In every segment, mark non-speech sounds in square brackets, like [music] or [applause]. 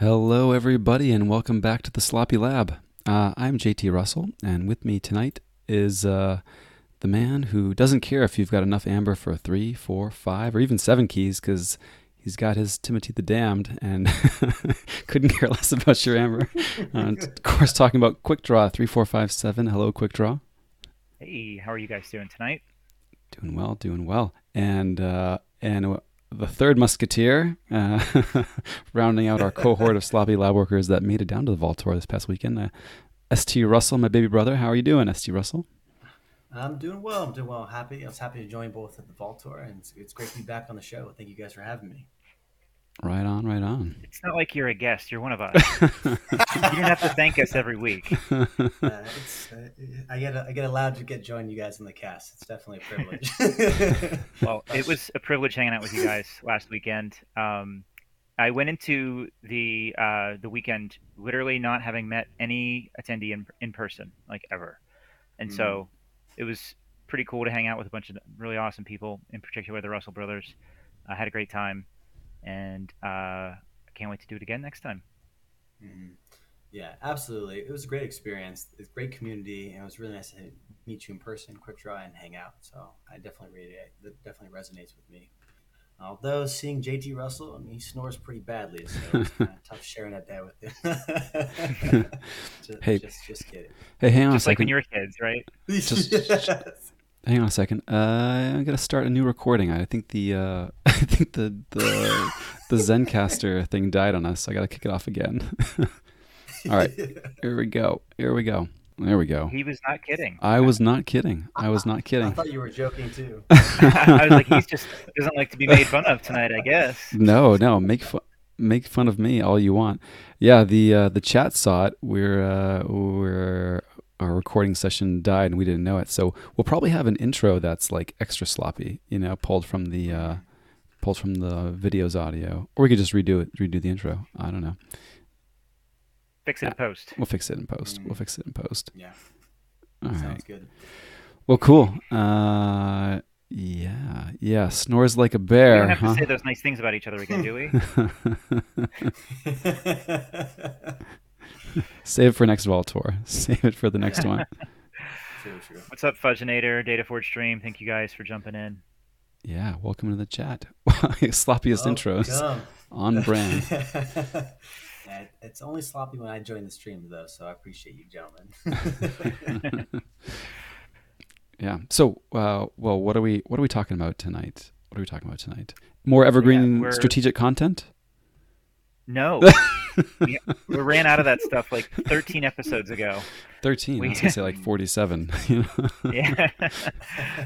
Hello, everybody, and welcome back to the Sloppy Lab. Uh, I'm JT Russell, and with me tonight is uh, the man who doesn't care if you've got enough amber for three, four, five, or even seven keys, because he's got his Timothy the Damned and [laughs] couldn't care less about your amber. Uh, [laughs] of course, talking about Quick Draw three, four, five, seven. Hello, Quick Draw. Hey, how are you guys doing tonight? Doing well, doing well, and uh, and the third musketeer, uh, [laughs] rounding out our cohort of sloppy lab workers that made it down to the Vault Tour this past weekend. Uh, St. Russell, my baby brother, how are you doing, St. Russell? I'm doing well. I'm doing well. Happy. I was happy to join both at the Vault Tour, and it's, it's great to be back on the show. Thank you guys for having me. Right on, right on. It's not like you're a guest. You're one of us. you don't have to thank us every week. [laughs] Uh, it's, uh, I get I get allowed to get join you guys in the cast. It's definitely a privilege. [laughs] [laughs] well, it was a privilege hanging out with you guys last weekend. Um, I went into the uh, the weekend literally not having met any attendee in, in person, like ever, and mm. so it was pretty cool to hang out with a bunch of really awesome people, in particular the Russell brothers. I had a great time and uh, I can't wait to do it again next time. Mm-hmm. Yeah, absolutely. It was a great experience. It's a great community, and it was really nice to meet you in person, quick draw, and hang out. So I definitely really, that definitely resonates with me. Although seeing JT Russell, I mean, he snores pretty badly, so it's [laughs] kind of tough sharing that bed with him. [laughs] just, hey, just, just kidding. Hey, hang on just a second. like when you were kids, right? [laughs] Just, yes. Hang on a second. Uh, I'm gonna start a new recording. I think the uh, [laughs] I think the the the Zencastr thing died on us. I gotta kick it off again. [laughs] All right, here we go. Here we go. There we go. He was not kidding. I was not kidding. I was not kidding. I thought you were joking too. [laughs] I was like, he's just doesn't like to be made fun of tonight, I guess. No, no, make fun make fun of me all you want. Yeah, the uh, the chat saw it. We're uh, we're our recording session died and we didn't know it. So we'll probably have an intro that's like extra sloppy, you know, pulled from the uh, pulled from the video's audio, or we could just redo it, redo the intro. I don't know. Fix it in post. We'll fix it in post. We'll fix it in post. Yeah. All Sounds right. good. Well, cool. Uh, yeah, yeah. Snores like a bear. We don't have huh? to say those nice things about each other again, do we? [laughs] [laughs] [laughs] [laughs] Save it for next Vault [laughs] Tour. Save it for the next one. True, [laughs] true. What's up, Fudginator, Data Forge Stream? Thank you guys for jumping in. Yeah, welcome to the chat. Sloppiest intros Welcome. on brand. Yeah, it's only sloppy when I join the stream, though, so I appreciate you, gentlemen. Yeah. So, uh, well, what are we what are we talking about tonight? What are we talking about tonight? More evergreen we're- strategic content? No, [laughs] we, we ran out of that stuff like 13 episodes ago. Thirteen. I We- was gonna say like [laughs] forty-seven. [laughs] you know? Yeah, uh,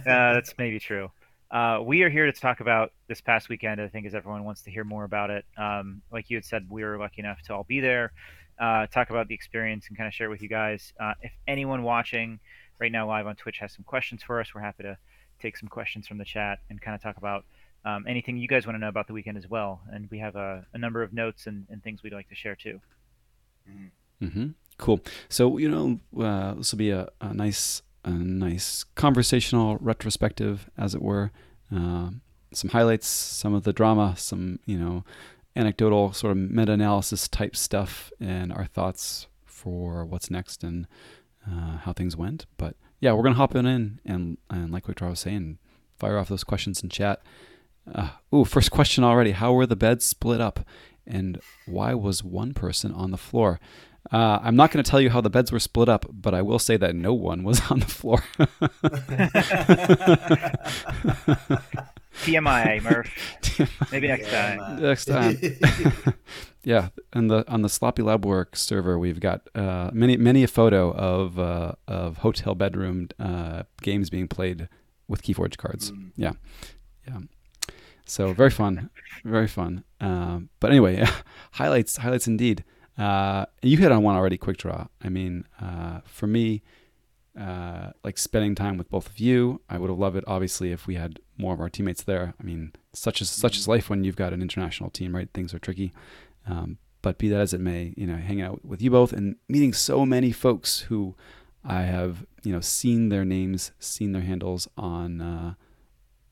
that's maybe true. Uh, we are here to talk about this past weekend. I think as everyone wants to hear more about it. Um, like you had said, we were lucky enough to all be there, uh, talk about the experience, and kind of share with you guys. Uh, if anyone watching right now live on Twitch has some questions for us, we're happy to take some questions from the chat and kind of talk about um, anything you guys want to know about the weekend as well. And we have a, a number of notes and, and things we'd like to share too. Mm-hmm. Cool. So you know, uh, this will be a, a nice, a nice conversational retrospective, as it were. Uh, some highlights, some of the drama, some you know, anecdotal sort of meta-analysis type stuff, and our thoughts for what's next and uh, how things went. But yeah, we're gonna hop in and and, and like Quick Draw was saying, fire off those questions in chat. Uh, ooh, first question already. How were the beds split up, and why was one person on the floor? Uh, I'm not going to tell you how the beds were split up, but I will say that no one was [laughs] on the floor. [laughs] TMI, Murph. Maybe next Yeah, time. Next time. [laughs] yeah, on the on the Sloppy Lab Work server, we've got uh, many many a photo of uh, of hotel bedroom uh, games being played with KeyForge cards. Mm. Yeah, yeah. So very fun, very fun. Um, but anyway, [laughs] highlights highlights indeed. Uh, you hit on one already. Quick draw. I mean, uh, for me, uh, like spending time with both of you. I would have loved it, obviously, if we had more of our teammates there. I mean, such is such is life when you've got an international team, right? Things are tricky. Um, but be that as it may, you know, hanging out with you both and meeting so many folks who I have, you know, seen their names, seen their handles on uh,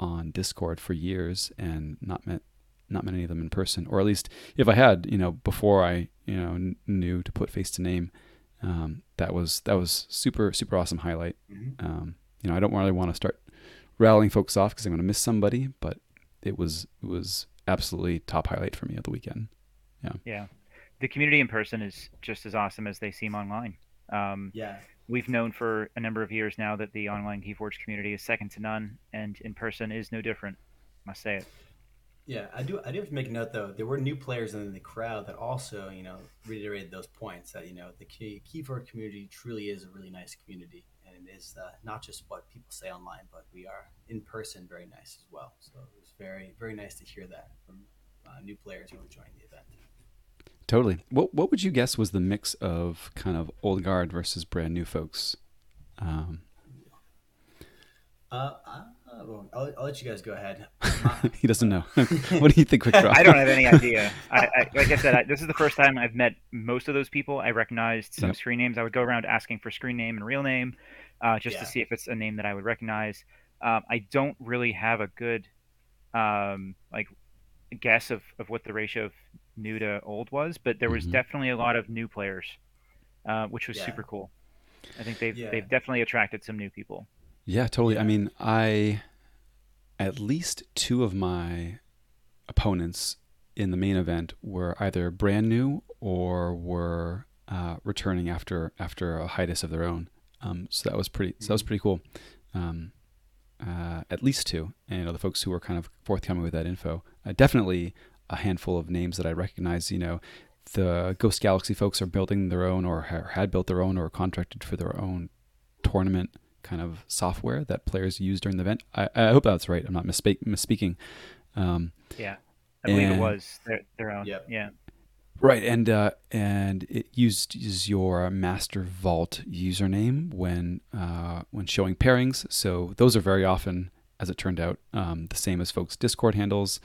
on Discord for years, and not met not many of them in person, or at least if I had, you know, before I you know n- knew to put face to name, um, that was that was super super awesome highlight. Mhm. Um, you know, I don't really want to start rattling folks off because I'm going to miss somebody, but it was it was absolutely top highlight for me of the weekend. Yeah, the community in person is just as awesome as they seem online. Um, Yeah, we've known for a number of years now that the online KeyForge community is second to none, and in person is no different. Must say it. yeah. I do. I do have to make a note though. There were new players in the crowd that also, you know, reiterated those points that you know the key KeyForge community truly is a really nice community, and it is uh, not just what people say online, but we are in person very nice as well. So it was very very nice to hear that from uh, new players who were joining the event. Totally. What what would you guess was the mix of kind of old guard versus brand new folks? Um, Uh, uh, I'll, I'll let you guys go ahead. [laughs] he doesn't know. [laughs] what do you think, Quick Draw? I don't have any [laughs] idea. I, I, like I said, I, this is the first time I've met most of those people. I recognized some Yep. screen names. I would go around asking for screen name and real name, uh, just Yeah. to see if it's a name that I would recognize. Um, I don't really have a good um, like guess of, of what the ratio of new to old was, but there was Mhm. definitely a lot of new players, uh, which was Yeah. super cool. I think they've Yeah. they've definitely attracted some new people. Yeah, totally. I mean, I at least two of my opponents in the main event were either brand new or were uh, returning after after a hiatus of their own. Um, so that was pretty. So that was Mhm. pretty cool. Um, uh, at least two, and you know, the folks who were kind of forthcoming with that info. Uh, definitely a handful of names that I recognize. You know, the Ghost Galaxy folks are building their own, or ha- had built their own, or contracted for their own tournament kind of software that players use during the event. I, I hope that's right. I'm not misspeak- misspeaking. Um, Yeah, I believe it was their, their own. Yep. Yeah. right, and uh, and it used is your Master Vault username when uh, when showing pairings. So those are very often, as it turned out, um, the same as folks' Discord handles.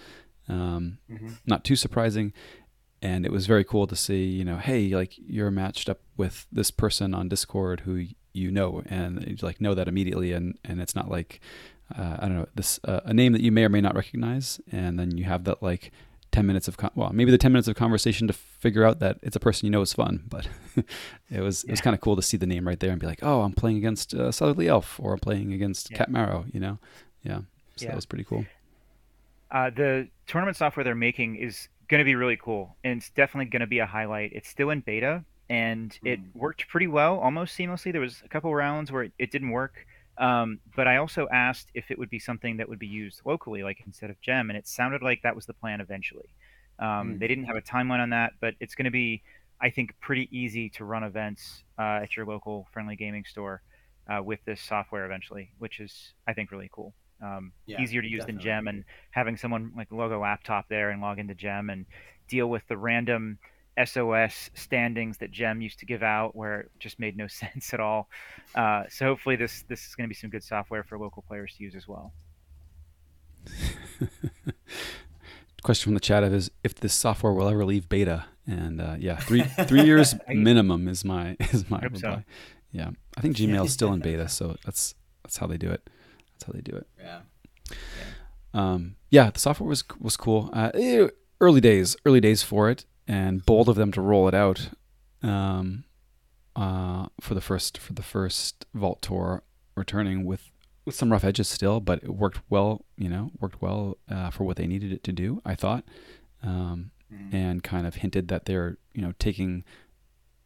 Um, Mm-hmm. not too surprising. And it was very cool to see, you know, hey, like you're matched up with this person on Discord who you know, and you like know that immediately, and and it's not like uh, I don't know this uh, a name that you may or may not recognize, and then you have that like ten minutes of con- well maybe the ten minutes of conversation to figure out that it's a person you know is fun, [laughs] but it was it was kind of cool to see the name right there and be like, oh, I'm playing against uh, Southerly Elf or I'm playing against Yeah. Cat Marrow, you know, yeah, so Yeah. that was pretty cool. Uh, the tournament software they're making is going to be really cool, and it's definitely going to be a highlight. It's still in beta, and it Mm. worked pretty well, almost seamlessly. There was a couple rounds where it, it didn't work, um, but I also asked if it would be something that would be used locally, like instead of Gem, and it sounded like that was the plan eventually. Um, Mm. They didn't have a timeline on that, but it's going to be, I think, pretty easy to run events uh, at your local friendly gaming store uh, with this software eventually, which is, I think, really cool. Um, Yeah, easier to use than. Gem, and having someone like log a laptop there and log into Gem and deal with the random SOS standings that Gem used to give out, where it just made no [laughs] sense at all. Uh, so hopefully this this is going to be some good software for local players to use as well. [laughs] Question from the chat is if this software will ever leave beta, and uh, yeah, three [laughs] three years minimum is my is my Hope so. Yeah, I think Gmail is still in beta, so that's that's how they do it. That's how they do it. Yeah. Um, yeah, the software was was cool. Uh, eh, early days, early days for it, and bold of them to roll it out um, uh, for the first for the first Vault tour, returning with with some rough edges still, but it worked well. You know, worked well uh, for what they needed it to do. I thought, um, Mhm. and kind of hinted that they're you know taking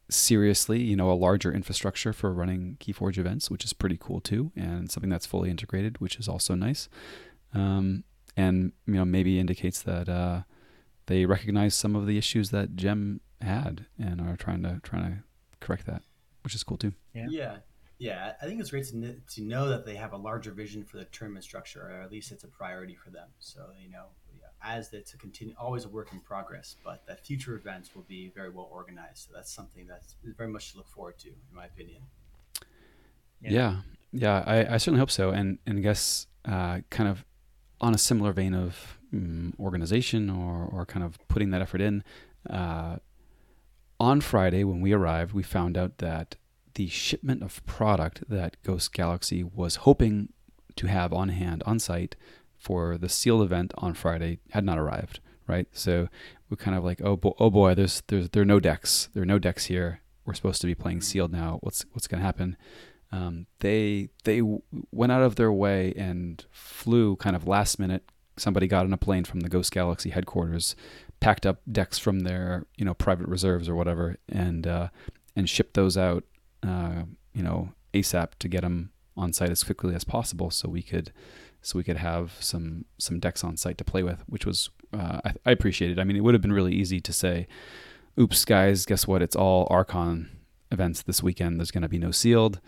seriously you know a larger infrastructure for running keyforge events which is pretty cool too and something that's fully integrated which is also nice um, and you know maybe indicates that uh, they recognize some of the issues that gem had and are trying to trying to correct that which is cool too Yeah. Yeah. Yeah. I think it's great to, to know that they have a larger vision for the tournament structure, or at least it's a priority for them. So, you know, yeah, as it's a continue, always a work in progress, but that future events will be very well organized. So that's something that's very much to look forward to, in my opinion. Yeah. yeah yeah, I, I certainly hope so and and I guess uh, kind of on a similar vein of mm, organization or, or kind of putting that effort in uh, on friday when we arrived we found out that the shipment of product that ghost galaxy was hoping to have on hand on site for the sealed event on friday had not arrived right? So we're kind of like, oh, bo- oh boy, there's there's there are no decks. There are no decks here. We're supposed to be playing sealed now. What's what's going to happen? Um, they they went out of their way and flew kind of last minute. Somebody got on a plane from the Ghost Galaxy headquarters, packed up decks from their you know private reserves or whatever, and uh, and shipped those out uh, you know ASAP to get them on site as quickly as possible, so we could so we could have some some decks on site to play with, which was uh, I, I appreciated. I mean, it would have been really easy to say, "Oops, guys, guess what? It's all Archon events this weekend. There's going to be no sealed,"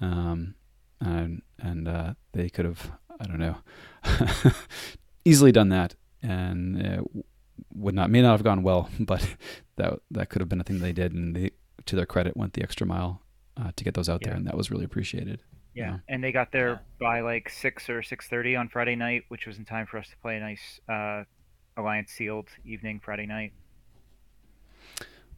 um, and and uh, they could have I don't know [laughs] easily done that, and it would not may not have gone well, [laughs] but that that could have been a thing they did, and they to their credit went the extra mile uh, to get those out yeah. there, and that was really appreciated. Yeah, and they got there by like six or six thirty on Friday night, which was in time for us to play a nice uh, Alliance sealed evening Friday night.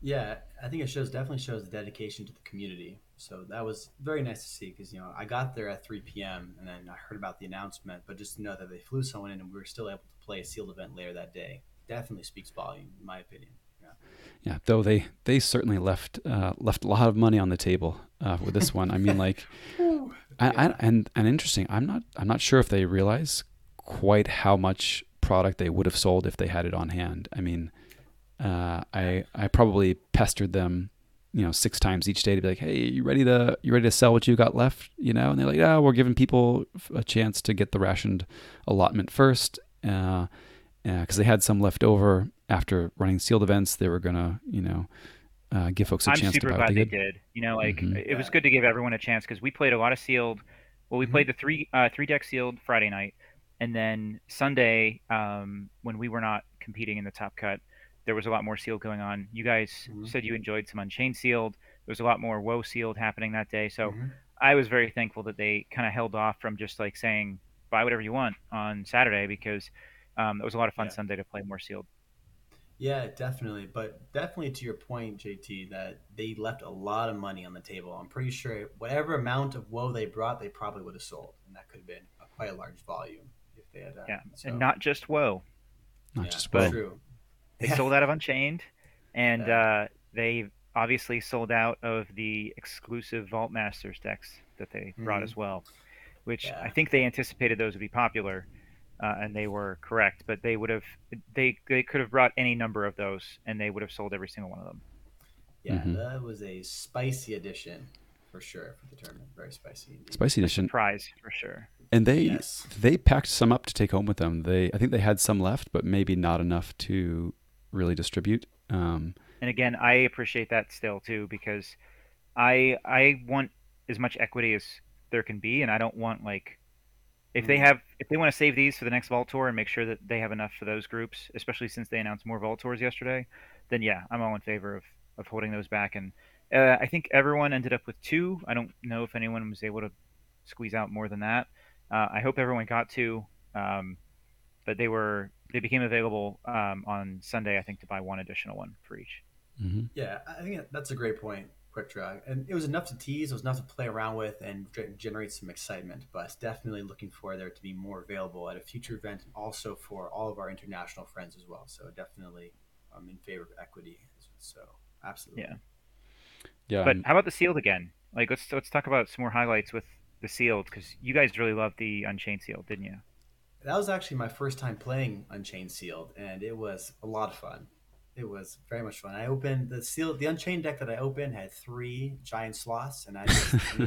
Yeah, I think it shows definitely shows the dedication to the community. So that was very nice to see because you know I got there at 3 p.m. and then I heard about the announcement, but just to know that they flew someone in and we were still able to play a sealed event later that day definitely speaks volume, in my opinion. Yeah, yeah though they they certainly left uh, left a lot of money on the table uh, with this one. I mean, like, [laughs] I, I, and and interesting. I'm not I'm not sure if they realize quite how much product they would have sold if they had it on hand. I mean, uh, I I probably pestered them, you know, six times each day to be like, hey, you ready to you ready to sell what you got left, you know? And they're like, yeah, we're giving people a chance to get the rationed allotment first, because uh, they had some left over after running sealed events. They were gonna, you know. Uh, give folks a I'm chance I'm super to glad they, they did. You know, like mm-hmm. it was good to give everyone a chance because we played a lot of sealed. Well, we mm-hmm. played the three uh, three deck sealed Friday night, and then Sunday, um, when we were not competing in the top cut, there was a lot more sealed going on. You guys mm-hmm. said you enjoyed some Unchained sealed. There was a lot more Woe sealed happening that day. So mm-hmm. I was very thankful that they kind of held off from just like saying buy whatever you want on Saturday because um, it was a lot of fun yeah. Sunday to play more sealed. Yeah, definitely. But definitely to your point, JT, that they left a lot of money on the table. I'm pretty sure whatever amount of woe they brought, they probably would have sold, and that could have been a, quite a large volume if they had. Uh, yeah, so. and not just woe. Not yeah, just woe. True. They yeah. sold out of Unchained, and yeah. uh, they obviously sold out of the exclusive Vault Masters decks that they mm-hmm. brought as well, which I think they anticipated those would be popular. Uh, and they were correct, but they would have they they could have brought any number of those, and they would have sold every single one of them. Yeah, mm-hmm. that was a spicy edition for sure for the tournament. Very spicy. Indeed. Spicy edition. Prize for sure and they yes. they packed some up to take home with them. They I think they had some left, but maybe not enough to really distribute. Um, and again, I appreciate that still too because I I want as much equity as there can be, and I don't want like if they mm-hmm. have if they want to save these for the next Vault Tour and make sure that they have enough for those groups, especially since they announced more Vault Tours yesterday, then yeah, I'm all in favor of of holding those back. And uh, I think everyone ended up with two. I don't know if anyone was able to squeeze out more than that. Uh, I hope everyone got two, um, but they were they became available um, on Sunday, I think, to buy one additional one for each. Mm-hmm. Yeah, I think that's a great point, Quick Draw, and it was enough to tease, it was enough to play around with and generate some excitement. But definitely looking for there to be more available at a future event, and also for all of our international friends as well. So definitely, I'm in favor of equity. So absolutely, yeah, yeah. But how about the sealed again? Like let's let's talk about some more highlights with the sealed because you guys really loved the Unchained sealed, didn't you? That was actually my first time playing Unchained sealed, and it was a lot of fun. It was very much fun. I opened the seal, the Unchained deck that I opened had three giant sloths, and I, just, [laughs]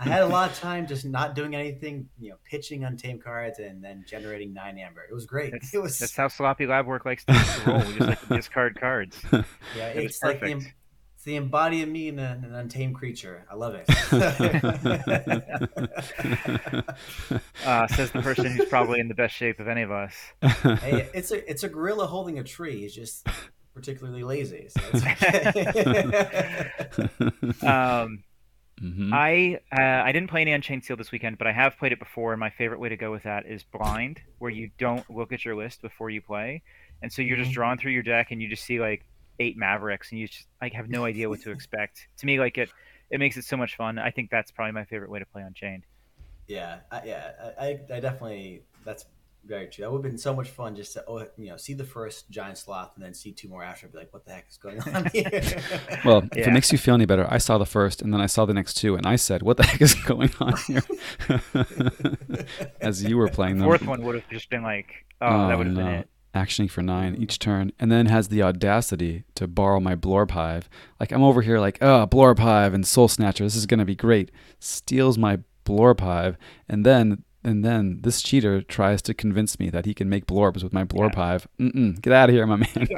I had a lot of time just not doing anything, you know, pitching untamed cards and then generating nine amber. It was great. That's, [laughs] it was that's how Sloppy Lab work likes to roll. We just like to [laughs] discard cards. Yeah, it it's like the, it's the embodiment of me in an untamed creature. I love it. [laughs] uh, says the person who's probably in the best shape of any of us. Hey, it's a it's a gorilla holding a tree. He's just particularly lazy. So okay. [laughs] um, mm-hmm. I uh, I didn't play any Unchained Seal this weekend, but I have played it before. And my favorite way to go with that is blind, where you don't look at your list before you play, and so you're just mm-hmm. drawing through your deck and you just see like eight Mavericks, and you just like have no idea what to [laughs] expect. to me, like it, it makes it so much fun. I think that's probably my favorite way to play Unchained. Yeah, I, yeah, I, I definitely that's Very true. That would have been so much fun just to, oh, you know, see the first giant sloth and then see two more after. Be like, what the heck is going on [laughs] here? Well, if it makes you feel any better, I saw the first and then I saw the next two, and I said, "What the heck is [laughs] going on here?" As you were playing them, Fourth one would have just been like, oh, that oh, would have been it. Actioning for nine each turn, and then has the audacity to borrow my Blorb Hive. Like I'm over here, like, oh, Blorb Hive and Soul Snatcher, this is gonna be great. Steals my Blorb Hive, and then and then this cheater tries to convince me that he can make Blorbs with my Blorb Yeah. Hive. Mm-mm, get out of here, my man.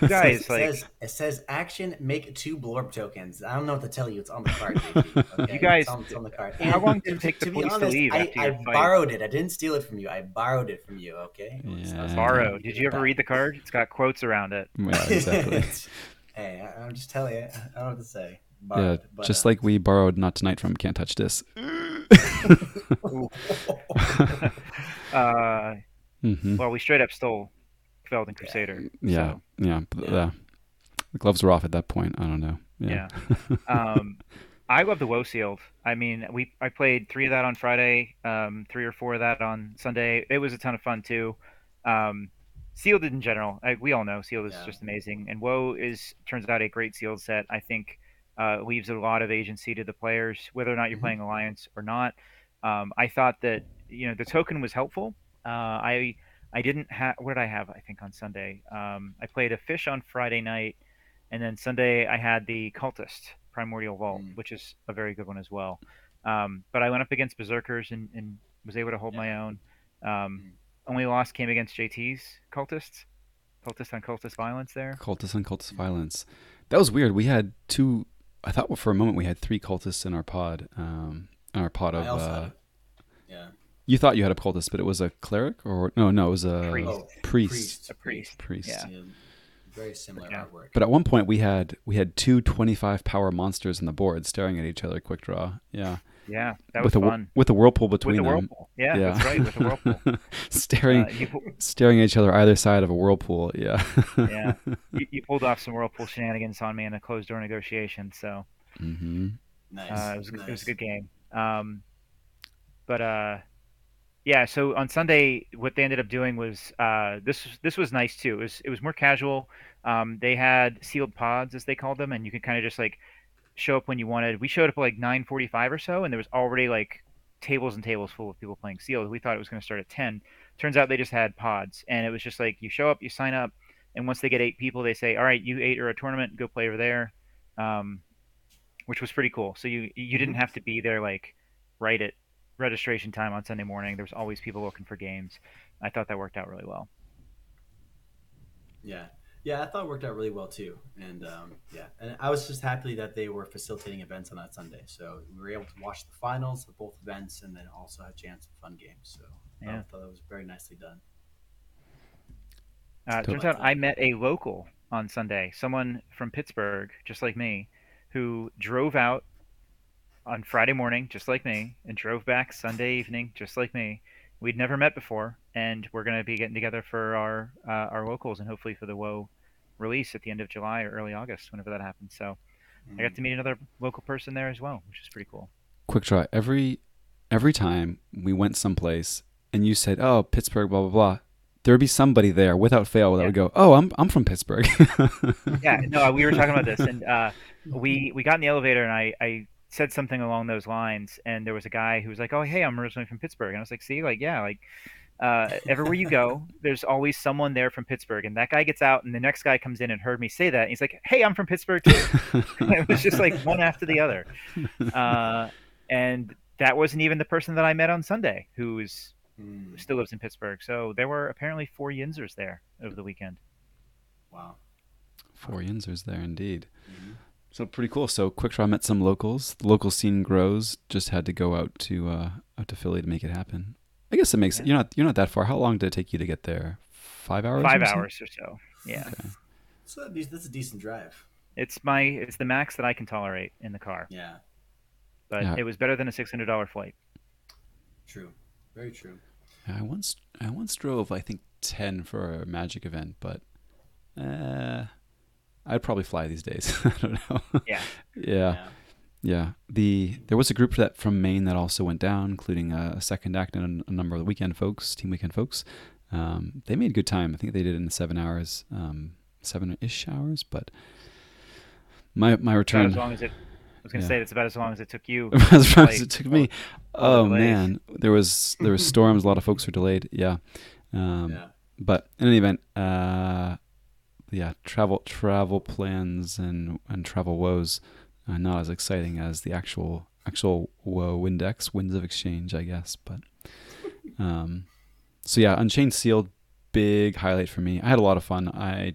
You [laughs] guys, it, like, says, it says action make two blorb tokens. I don't know what to tell you. It's on the card. [laughs] Okay? You guys- it's on, it's on the card. how long did it take the to be police to honest, leave I, I borrowed it. I didn't steal it from you. I borrowed it from you. Okay. I was- I was Yeah. borrow. Did you ever read the card? It's got quotes around it. yeah, exactly. [laughs] hey, I, I'm just telling you. I don't know what to say. Yeah, but, just uh, like we borrowed Not Tonight from Can't Touch This. [laughs] Uh, hmm well, we straight up stole Felden Crusader. Yeah, so, yeah. but Yeah. The, the gloves were off at that point. I don't know. Yeah. um, [laughs] I love the woe sealed. I mean, we I played three of that on Friday, um, three or four of that on Sunday. It was a ton of fun too. Um, sealed in general, I, we all know sealed is Yeah. just amazing, and woe is turns out a great sealed set. I think uh, leaves a lot of agency to the players, whether or not you're Mhm. playing alliance or not. Um, I thought that you know the token was helpful. Uh, I I didn't have what did I have? I think on Sunday, um, I played a fish on Friday night, and then Sunday I had the cultist primordial vault, Mm. which is a very good one as well. Um, but I went up against berserkers and, and was able to hold my own. Um, Mm. Only loss came against JT's cultists, cultist on cultist violence there. Cultist on cultist violence. That was weird. We had two. I thought for a moment we had three cultists in our pod. Um, in our pod of. I also Uh, had- yeah. you thought you had a cultist, but it was a cleric, or no, no, it was a Priest. Oh, priest. A priest. Priest. Yeah. Yeah, Very similar Yeah. artwork. But at one point we had we had two 25 power monsters on the board staring at each other. Quick draw. Yeah. Yeah, that was with a fun. with a whirlpool With between the them. whirlpool. Yeah, Yeah. that's right. With the whirlpool. [laughs] staring Uh, you, pu- staring at each other either side of a whirlpool. Yeah. yeah, you, you pulled off some whirlpool shenanigans on me in a closed door negotiation. So hmm Nice. Uh, it was it was a good game. Um, but uh, yeah. So on Sunday, what they ended up doing was uh, this this was nice too. It was it was more casual. Um, they had sealed pods as they called them, and you could kind of just like show up when you wanted. We showed up at like 9:45 or so, and there was already like tables and tables full of people playing sealed. We thought it was going to start at 10. Turns out they just had pods, and it was just like you show up, you sign up, and once they get eight people, they say, "All right, you eight are a tournament. Go play over there." Um, which was pretty cool. So you you didn't have to be there like right at registration time on Sunday morning. There was always people looking for games. I thought that worked out really well. Yeah. Yeah, I thought it worked out really well too. And um, yeah, and I was just happy that they were facilitating events on that Sunday. So we were able to watch the finals of both events and then also have a chance of fun games. So Yeah. I thought it was very nicely done. Uh, turns out I met a local on Sunday, someone from Pittsburgh, just like me, who drove out on Friday morning, just like me, and drove back Sunday evening, just like me. We'd never met before, and we're going to be getting together for our uh, our locals and hopefully for the WoW release at the end of July or early August, whenever that happens. So I got to meet another local person there as well, which is pretty cool. Quick draw. Every every time we went someplace and you said, "Oh, Pittsburgh," blah blah blah. There would be somebody there without fail that Yeah. would go, "Oh, I'm I'm from Pittsburgh." [laughs] yeah, no, we were talking about this, and uh, [laughs] we we got in the elevator, and I I said something along those lines, and there was a guy who was like, "Oh, hey, I'm originally from Pittsburgh," and I was like, "See, like, yeah, like." Uh, everywhere you go, [laughs] there's always someone there from Pittsburgh, and that guy gets out, and the next guy comes in and heard me say that. And he's like, "Hey, I'm from Pittsburgh too." [laughs] it was just like one after the other, [laughs] uh, and that wasn't even the person that I met on Sunday, who's Mm, who still lives in Pittsburgh. So there were apparently four Yinzers there over the weekend. wow. Four Yinzers there indeed. Mhm. So pretty cool. So quick draw met some locals. The local scene grows. Just had to go out to uh, out to Philly to make it happen. I guess it makes Yeah. you're not you're not that far. How long did it take you to get there? Five hours. Five or hours or so. Yeah. Okay. So that'd be, that's a decent drive. It's my it's the max that I can tolerate in the car, Yeah, but Yeah. it was better than a six hundred dollar flight. true. Very true. I once I once drove I think ten for a magic event, but uh, I'd probably fly these days. [laughs] I don't know. Yeah. [laughs] yeah. Yeah, the there was a group that from Maine that also went down, including a, a second act and a, a number of the weekend folks, team weekend folks. Um, they made good time. I think they did it in seven hours, um, seven ish hours. But my my About return as long as it. I was going to Yeah. say it's about as long as it took you. [laughs] as long as it took me. Oh delays. man, there was there was [laughs] storms. A lot of folks were delayed. Yeah, um, yeah. but in any event, uh, yeah, travel travel plans and and travel woes are not as exciting as the actual actual woe index winds of exchange, I guess. But [laughs] um, so yeah, Unchained Sealed, big highlight for me. I had a lot of fun. I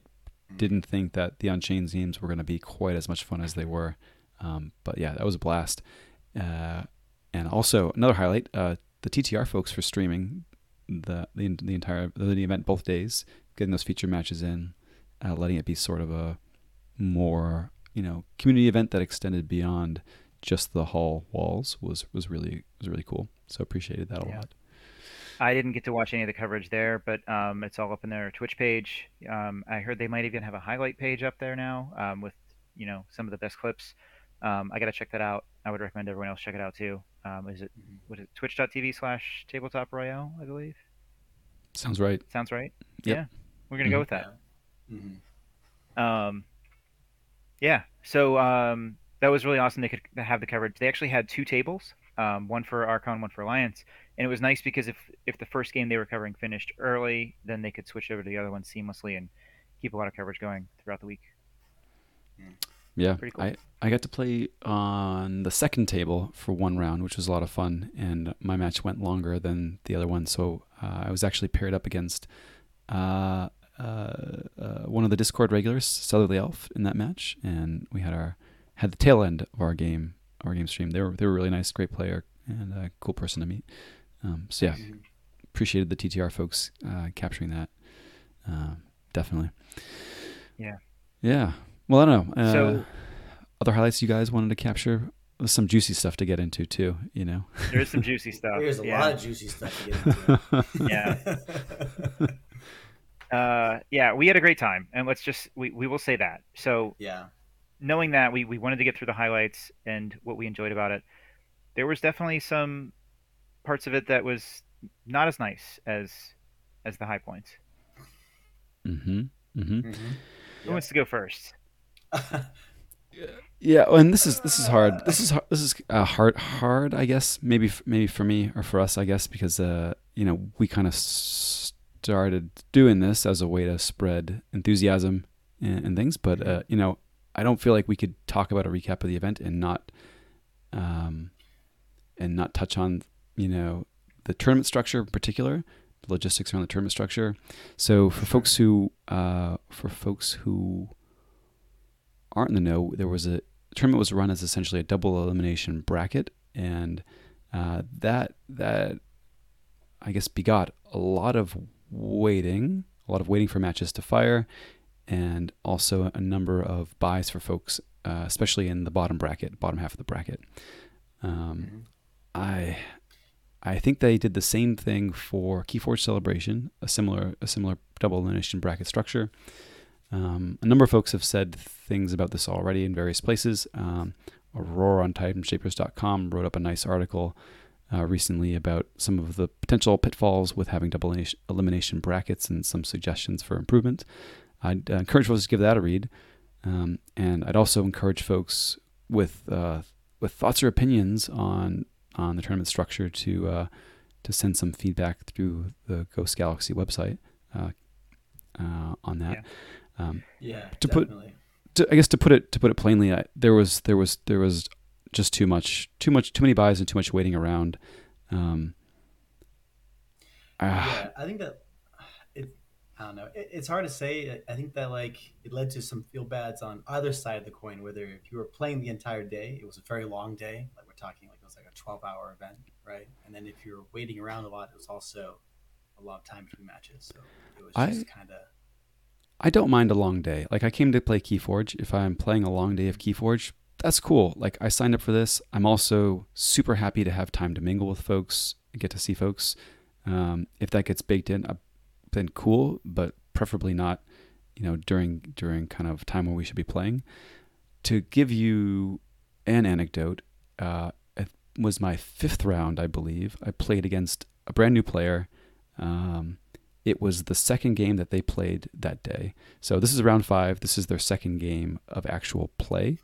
didn't think that the Unchained games were going to be quite as much fun as they were. Um, but yeah, that was a blast. Uh, and also another highlight, uh, the TTR folks for streaming the the, the entire the event both days, getting those feature matches in, uh, letting it be sort of a more you know community event that extended beyond just the hall walls was was really was really cool. So appreciated that a Yeah. lot. I didn't get to watch any of the coverage there, but um, it's all up in their Twitch page. Um, I heard they might even have a highlight page up there now um, with you know some of the best clips. Um, I got to check that out. I would recommend everyone else check it out too. Um, is it Mhm. what is it twitch.tv slash tabletop royale? I believe Sounds right. sounds right. Yep. Yeah, we're gonna go Mhm. with that. Yeah. Mhm. Um, yeah, so um, that was really awesome. They could have the coverage. They actually had two tables, um, one for Archon, one for Alliance, and it was nice because if if the first game they were covering finished early, then they could switch over to the other one seamlessly and keep a lot of coverage going throughout the week. Yeah, Pretty cool. I I got to play on the second table for one round, which was a lot of fun, and my match went longer than the other one. So uh, I was actually paired up against uh, uh, uh, one of the Discord regulars, Southerly Elf, in that match, and we had our had the tail end of our game our game stream. They were they were really nice, great player, and a cool person to meet. Um, so yeah, Mhm. appreciated the TTR folks uh, capturing that. Uh, definitely. Yeah. Yeah. Well, I don't know. Uh, So- other highlights you guys wanted to capture? There's some juicy stuff to get into too. You know. There is some [laughs] juicy stuff. There's a yeah. lot of juicy stuff to get into. [laughs] Yeah. [laughs] Uh, yeah, we had a great time, and let's just we, we will say that. So yeah. knowing that we, we wanted to get through the highlights and what we enjoyed about it, there was definitely some parts of it that was not as nice as as the high points. mm-hmm. Mm-hmm. Mhm. Who wants to go first? [laughs] Yeah, well, and this is this is hard. This is har- this is uh, hard hard, I guess. Maybe maybe for me or for us, I guess, because uh, you know we kind of started doing this as a way to spread enthusiasm and, and things. But uh, you know, I don't feel like we could talk about a recap of the event and not um, and not touch on you know the tournament structure in particular, the logistics around the tournament structure. So for folks who uh, for folks who aren't in the know, there was a tournament was run as essentially a double elimination bracket, and uh, that that I guess begot a lot of waiting, a lot of waiting for matches to fire, and also a number of buys for folks, uh, especially in the bottom bracket, bottom half of the bracket. Um, Mhm. I I think they did the same thing for Keyforge Celebration, a similar a similar double elimination bracket structure. Um, a number of folks have said things about this already in various places. Um, Aurora on TitanShapers.com wrote up a nice article uh, recently about some of the potential pitfalls with having double elimination- brackets and some suggestions for improvement. I'd uh, encourage folks to give that a read, um, and I'd also encourage folks with uh, with thoughts or opinions on on the tournament structure to uh, to send some feedback through the Ghost Galaxy website uh, uh, on that. Um, Yeah. To put- to, I guess to put it to put it plainly, I, there was there was there was just too much too much too many buys and too much waiting around. Um, ah, yeah, I think that it. I don't know. It, it's hard to say. I think that like it led to some feel bads on either side of the coin. Whether if you were playing the entire day, it was a very long day. Like we're talking, like it was like a twelve-hour event, right? And then if you were waiting around a lot, it was also a lot of time between matches. So it was just kind of I don't mind a long day. Like I came to play Keyforge. If I'm playing a long day of Keyforge, that's cool. Like I signed up for this. I'm also super happy to have time to mingle with folks, get to see folks. Um, if that gets baked in, uh, then cool. But preferably not, you know, during during kind of time when we should be playing. To give you an anecdote, uh, it was my fifth round, I believe. I played against a brand new player, um, it was the second game that they played that day. So this is round five. This is their second game of actual play.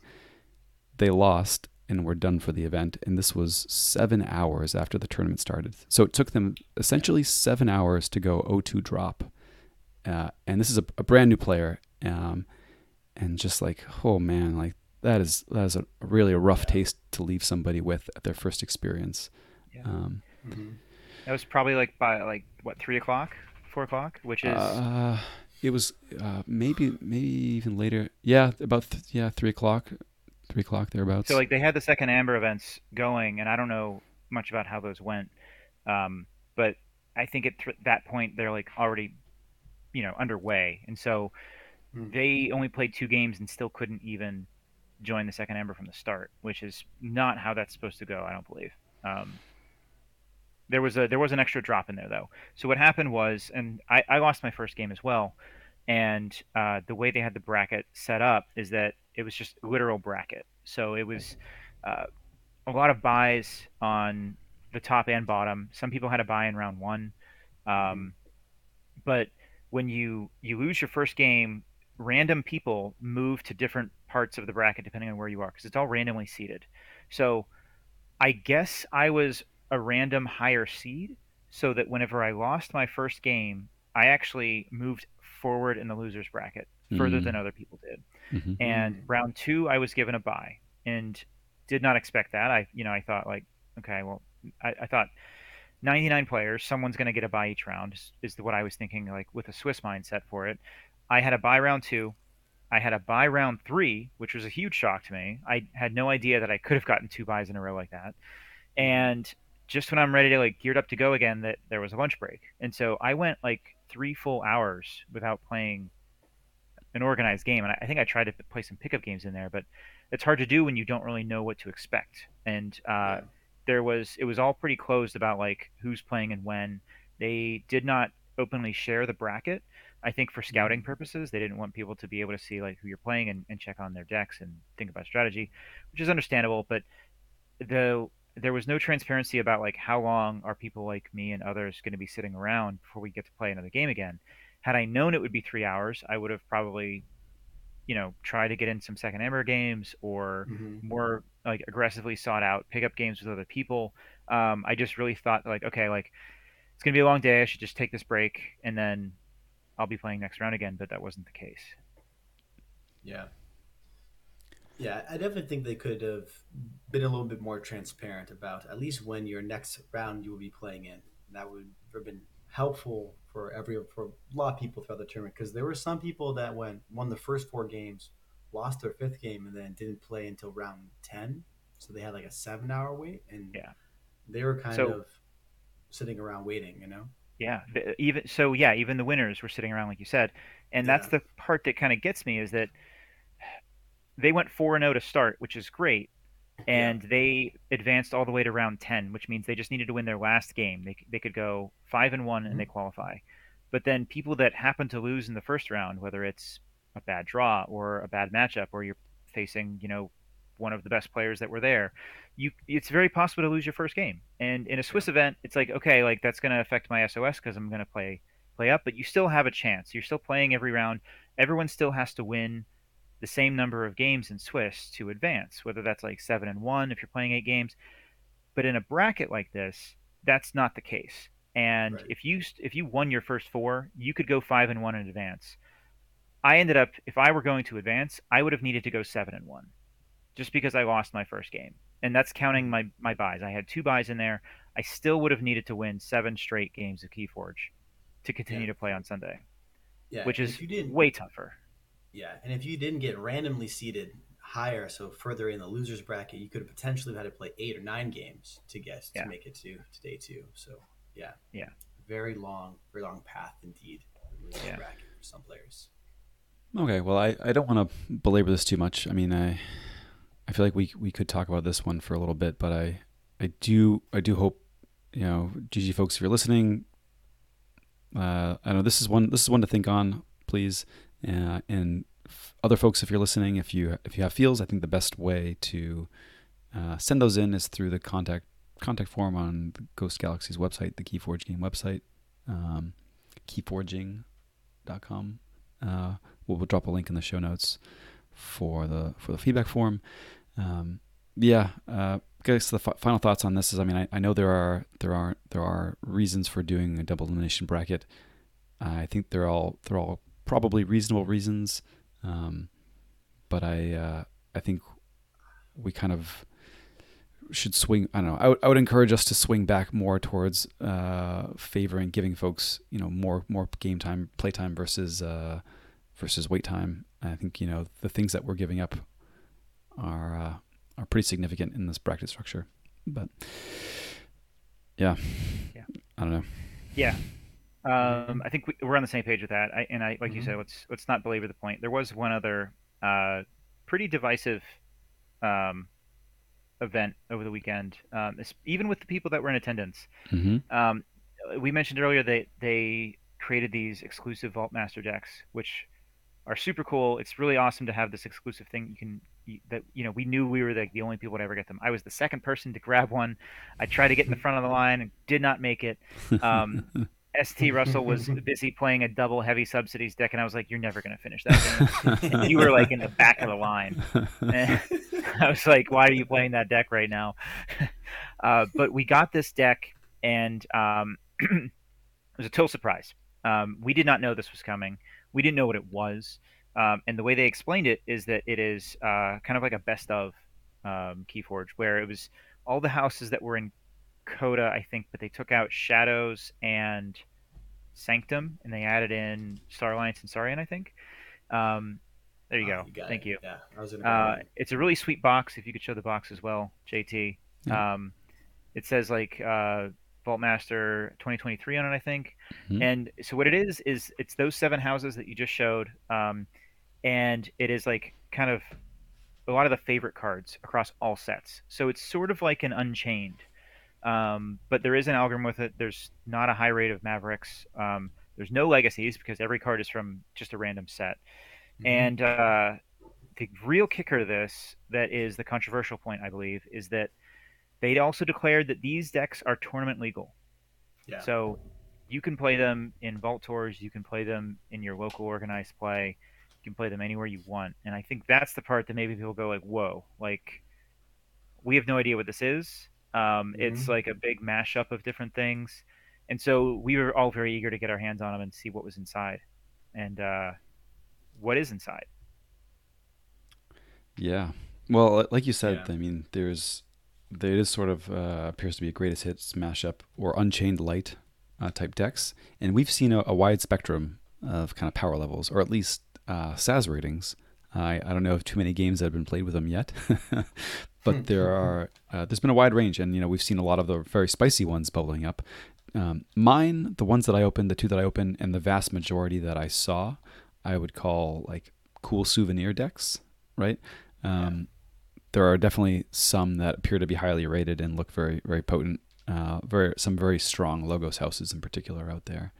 They lost and were done for the event. And this was seven hours after the tournament started. So it took them essentially seven hours to go 0-2 drop. Uh, and this is a, a, brand new player. Um, and just like, oh man, like that is that is a really a rough yeah. taste to leave somebody with at their first experience. Yeah. Um, mm-hmm. That was probably like by like what three o'clock, four o'clock, which is. Uh, it was uh, maybe maybe even later. Yeah, about th- yeah three o'clock, three o'clock thereabouts. So like they had the second Amber events going, and I don't know much about how those went, um, but I think at th- that point they're like already, you know, underway, and so mm. they only played two games and still couldn't even join the second Amber from the start, which is not how that's supposed to go. I don't believe. Um, there was a there was an extra drop in there though. So what happened was, and I, I lost my first game as well, and uh, the way they had the bracket set up is that it was just literal bracket. So it was uh, a lot of buys on the top and bottom. Some people had a buy in round one, um, but when you you lose your first game, random people move to different parts of the bracket depending on where you are because it's all randomly seeded. So I guess I was a random higher seed so that whenever I lost my first game, I actually moved forward in the losers bracket further mm-hmm. than other people did. Mm-hmm. And round two, I was given a buy and did not expect that. I, you know, I thought like, okay, well, I, I thought 99 players, someone's going to get a buy each round is, is what I was thinking, like with a Swiss mindset for it. I had a buy round two. I had a buy round three, which was a huge shock to me. I had no idea that I could have gotten two buys in a row like that. And just when I'm ready to like geared up to go again, that there was a lunch break, and so I went like three full hours without playing an organized game. And I, I think I tried to play some pickup games in there, but it's hard to do when you don't really know what to expect. And uh, yeah. there was it was all pretty closed about like who's playing and when. They did not openly share the bracket. I think for scouting mm-hmm. purposes, they didn't want people to be able to see like who you're playing and, and check on their decks and think about strategy, which is understandable. But the there was no transparency about like how long are people like me and others going to be sitting around before we get to play another game again. Had I known it would be three hours, I would have probably, you know, tried to get in some second Amber games or mm-hmm. more like aggressively sought out pickup games with other people. Um, I just really thought like, okay, like it's gonna be a long day. I should just take this break and then I'll be playing next round again. But that wasn't the case. Yeah. Yeah, I definitely think they could have been a little bit more transparent about at least when your next round you will be playing in. That would have been helpful for every for a lot of people throughout the tournament because there were some people that went won the first four games, lost their fifth game, and then didn't play until round ten. So they had like a seven hour wait, and yeah, they were kind so, of sitting around waiting, you know. Yeah, even so, yeah, even the winners were sitting around, like you said, and that's yeah. the part that kind of gets me is that they went 4 and 0 to start, which is great. And yeah. they advanced all the way to round 10, which means they just needed to win their last game. They, they could go 5 and 1 and mm-hmm. they qualify. But then people that happen to lose in the first round, whether it's a bad draw or a bad matchup, or you're facing, you know, one of the best players that were there, you it's very possible to lose your first game. And in a Swiss event, it's like okay, like that's going to affect my SOS because I'm going to play play up, but you still have a chance. You're still playing every round. Everyone still has to win the same number of games in Swiss to advance, whether that's like seven and one if you're playing eight games. But in a bracket like this, that's not the case. And right. if you if you won your first four, you could go five and one in advance. I ended up if I were going to advance, I would have needed to go seven and one, just because I lost my first game, and that's counting my my buys. I had two buys in there. I still would have needed to win seven straight games of Keyforge to continue yeah. to play on Sunday, yeah, which is way tougher. Yeah, and if you didn't get randomly seeded higher, so further in the losers bracket, you could have potentially had to play eight or nine games to get to make it to, to day two. So yeah, yeah, very long, very long path indeed. Yeah. bracket for some players. Okay, well, I, I don't want to belabor this too much. I mean, I I feel like we we could talk about this one for a little bit, but I I do I do hope you know GG folks if you're listening. Uh, I know this is one this is one to think on, please. Uh, and f- other folks, if you're listening, if you if you have feels, I think the best way to uh, send those in is through the contact contact form on Ghost Galaxy's website, the Keyforge game website. Um, keyforging.com. Uh, we'll, we'll drop a link in the show notes for the for the feedback form. Um, yeah, uh, I guess the f- final thoughts on this is, I mean, I, I know there are there are there are reasons for doing a double elimination bracket. I think they're all they're all probably reasonable reasons, um, but I uh, I think we kind of should swing. I don't know. I would, I would encourage us to swing back more towards uh, favoring giving folks you know more more game time, play time versus uh, versus wait time. I think you know the things that we're giving up are uh, are pretty significant in this bracket structure. But yeah, Yeah. I don't know. Yeah. Um, I think we, we're on the same page with that. I, and I, like you Mhm. said, let's let's not belabor the point. There was one other uh, pretty divisive um, event over the weekend, um, even with the people that were in attendance. hmm Um, we mentioned earlier that they created these exclusive Vault Master decks, which are super cool. It's really awesome to have this exclusive thing. You can that you know we knew we were like the only people to ever get them. I was the second person to grab one. I tried to get in the [laughs] front of the line and did not make it. Um, [laughs] St. Russell was [laughs] busy playing a double heavy subsidies deck, and I was like, "You're never going to finish that game." And [laughs] you were like in the back of the line. And [laughs] I was like, "Why are you playing that deck right now?" Uh, but we got this deck, and um, [clears throat] it was a total surprise. Um, we did not know this was coming. We didn't know what it was, um, and the way they explained it is that it is uh, kind of like a best of um, Keyforge, where it was all the houses that were in CotA, I think, but they took out Shadows and Sanctum, and they added in Star Alliance and Saurian, I think. Um, there you Oh, go. got Thank it. you. Yeah, I was gonna Uh, it's a really sweet box. If you could show the box as well, JT. Yeah. Um, it says like uh, Vault Master 2023 on it, I think. Mhm. And so what it is is it's those seven houses that you just showed, um, and it is like kind of a lot of the favorite cards across all sets. So it's sort of like an Unchained, um, but there is an algorithm with it. There's not a high rate of Mavericks. Um, there's no legacies because every card is from just a random set. Mhm. And uh, the real kicker to this, that is the controversial point, I believe, is that they also declared that these decks are tournament legal. yeah. So you can play them in Vault Tours, you can play them in your local organized play, you can play them anywhere you want. And I think that's the part that maybe people go like, "Whoa!" Like we have no idea what this is. Um, It's Mhm. like a big mashup of different things, and so we were all very eager to get our hands on them and see what was inside, and uh, what is inside. Yeah. Well, like you said, Yeah. I mean, there's there is sort of uh, appears to be a greatest hits mashup or Unchained Light uh, type decks, and we've seen a, a wide spectrum of kind of power levels, or at least uh, SAS ratings. I I don't know of too many games that have been played with them yet, [laughs] but there are uh, there's been a wide range, and you know we've seen a lot of the very spicy ones bubbling up. Um, mine, the ones that I opened, the two that I opened, and the vast majority that I saw, I would call like cool souvenir decks, right? Um, There are definitely some that appear to be highly rated and look very, very potent. Uh, very some very strong logos houses in particular out there.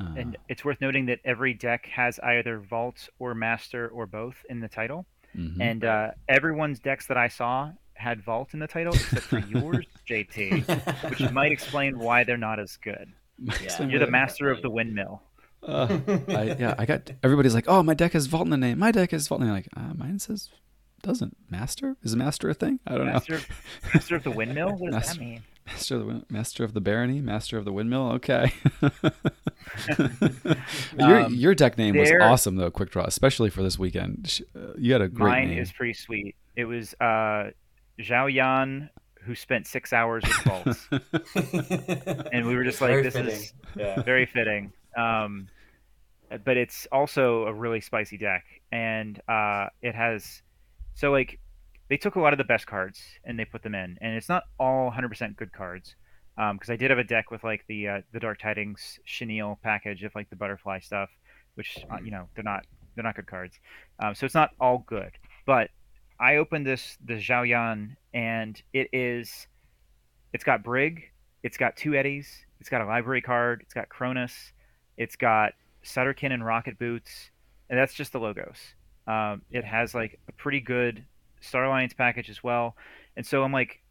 Uh, and it's worth noting that every deck has either Vault or Master or both in the title. Mhm. And uh, everyone's decks that I saw had Vault in the title, except for [laughs] yours, JT, which might explain why they're not as good. Explain You're the master of the windmill. Uh, I, yeah, I got everybody's like, oh, my deck has Vault in the name. My deck has Vault in the name. Like, uh, mine says doesn't. Master is master a thing? I don't know. Master of, master of the windmill? What does Master- that mean? Master of the win- master of the barony, master of the windmill. Okay. [laughs] your Um, your deck name was awesome though, Quick Draw, especially for this weekend. Uh, You had a great Mine name. is pretty sweet. It was uh, Zhao Yan who spent six hours with vaults, [laughs] [laughs] and we were just like, Very "This fitting. is Yeah. very fitting." Um, but it's also a really spicy deck, and uh, it has so like they took a lot of the best cards and they put them in, and it's not all 100% good cards. Because I did have a deck with like the uh, the Dark Tidings chenille package of like the butterfly stuff, which uh, you know they're not they're not good cards. Um, so it's not all good. But I opened this the Zhao Yan and it is it's got Brig, it's got two Eddies, it's got a library card, it's got Chronus, it's got Sutterkin and Rocket Boots, and that's just the logos. Um, it has like a pretty good Star Alliance package as well, and so I'm like,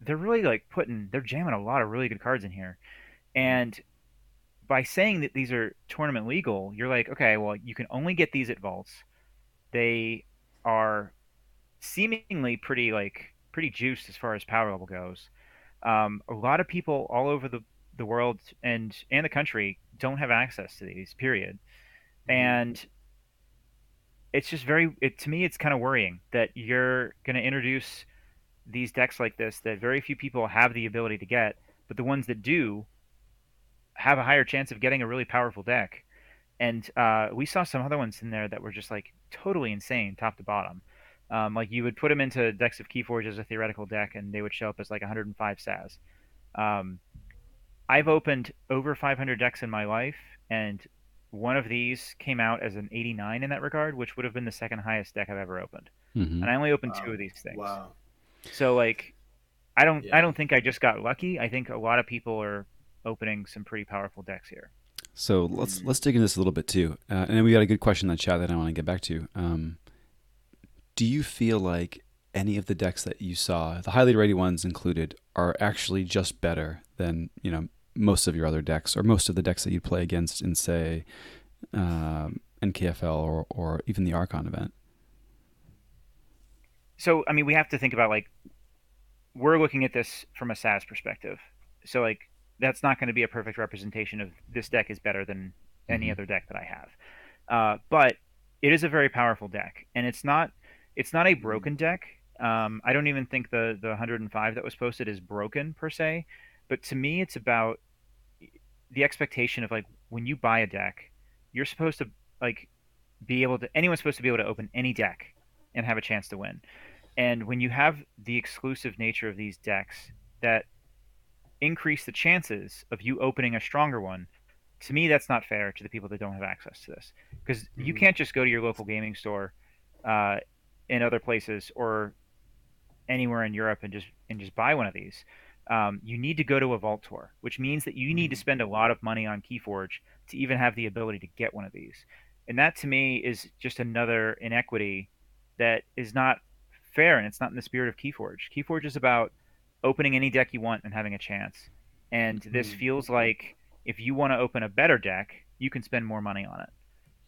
they're really like putting they're jamming a lot of really good cards in here, and by saying that these are tournament legal, you're like, okay, well, you can only get these at vaults. They are seemingly pretty like pretty juiced as far as power level goes. Um, a lot of people all over the, the world and and the country don't have access to these. Period. And it's just very it, to me it's kind of worrying that you're going to introduce these decks like this that very few people have the ability to get, but the ones that do have a higher chance of getting a really powerful deck. And uh, we saw some other ones in there that were just like totally insane, top to bottom. Um, like you would put them into decks of Keyforge as a theoretical deck, and they would show up as like 105 SAS. Um, I've opened over 500 decks in my life, and one of these came out as an 89 in that regard, which would have been the second highest deck I've ever opened. Mm-hmm. And I only opened wow. two of these things. Wow. So like, I don't yeah. I don't think I just got lucky. I think a lot of people are opening some pretty powerful decks here. So let's mm. let's dig into this a little bit too, uh, and then we got a good question in the chat that I want to get back to. Um, do you feel like any of the decks that you saw, the highly rated ones included, are actually just better than you know most of your other decks, or most of the decks that you play against in say um, NKFL or or even the Archon event? So I mean, we have to think about like we're looking at this from a SAS perspective. So like that's not going to be a perfect representation of this deck is better than any mm-hmm. other deck that I have. Uh, but it is a very powerful deck, and it's not it's not a broken deck. Um, I don't even think the the 105 that was posted is broken per se, but to me, it's about the expectation of like when you buy a deck, you're supposed to like be able to anyone's supposed to be able to open any deck and have a chance to win. And when you have the exclusive nature of these decks that increase the chances of you opening a stronger one, to me that's not fair to the people that don't have access to this because mm-hmm. you can't just go to your local gaming store uh, in other places or anywhere in Europe and just and just buy one of these. Um, you need to go to a vault tour, which means that you need to mm-hmm. spend a lot of money on KeyForge to even have the ability to get one of these. And that to me is just another inequity that is not fair and it's not in the spirit of KeyForge. KeyForge is about opening any deck you want and having a chance. And this mm. feels like if you want to open a better deck, you can spend more money on it.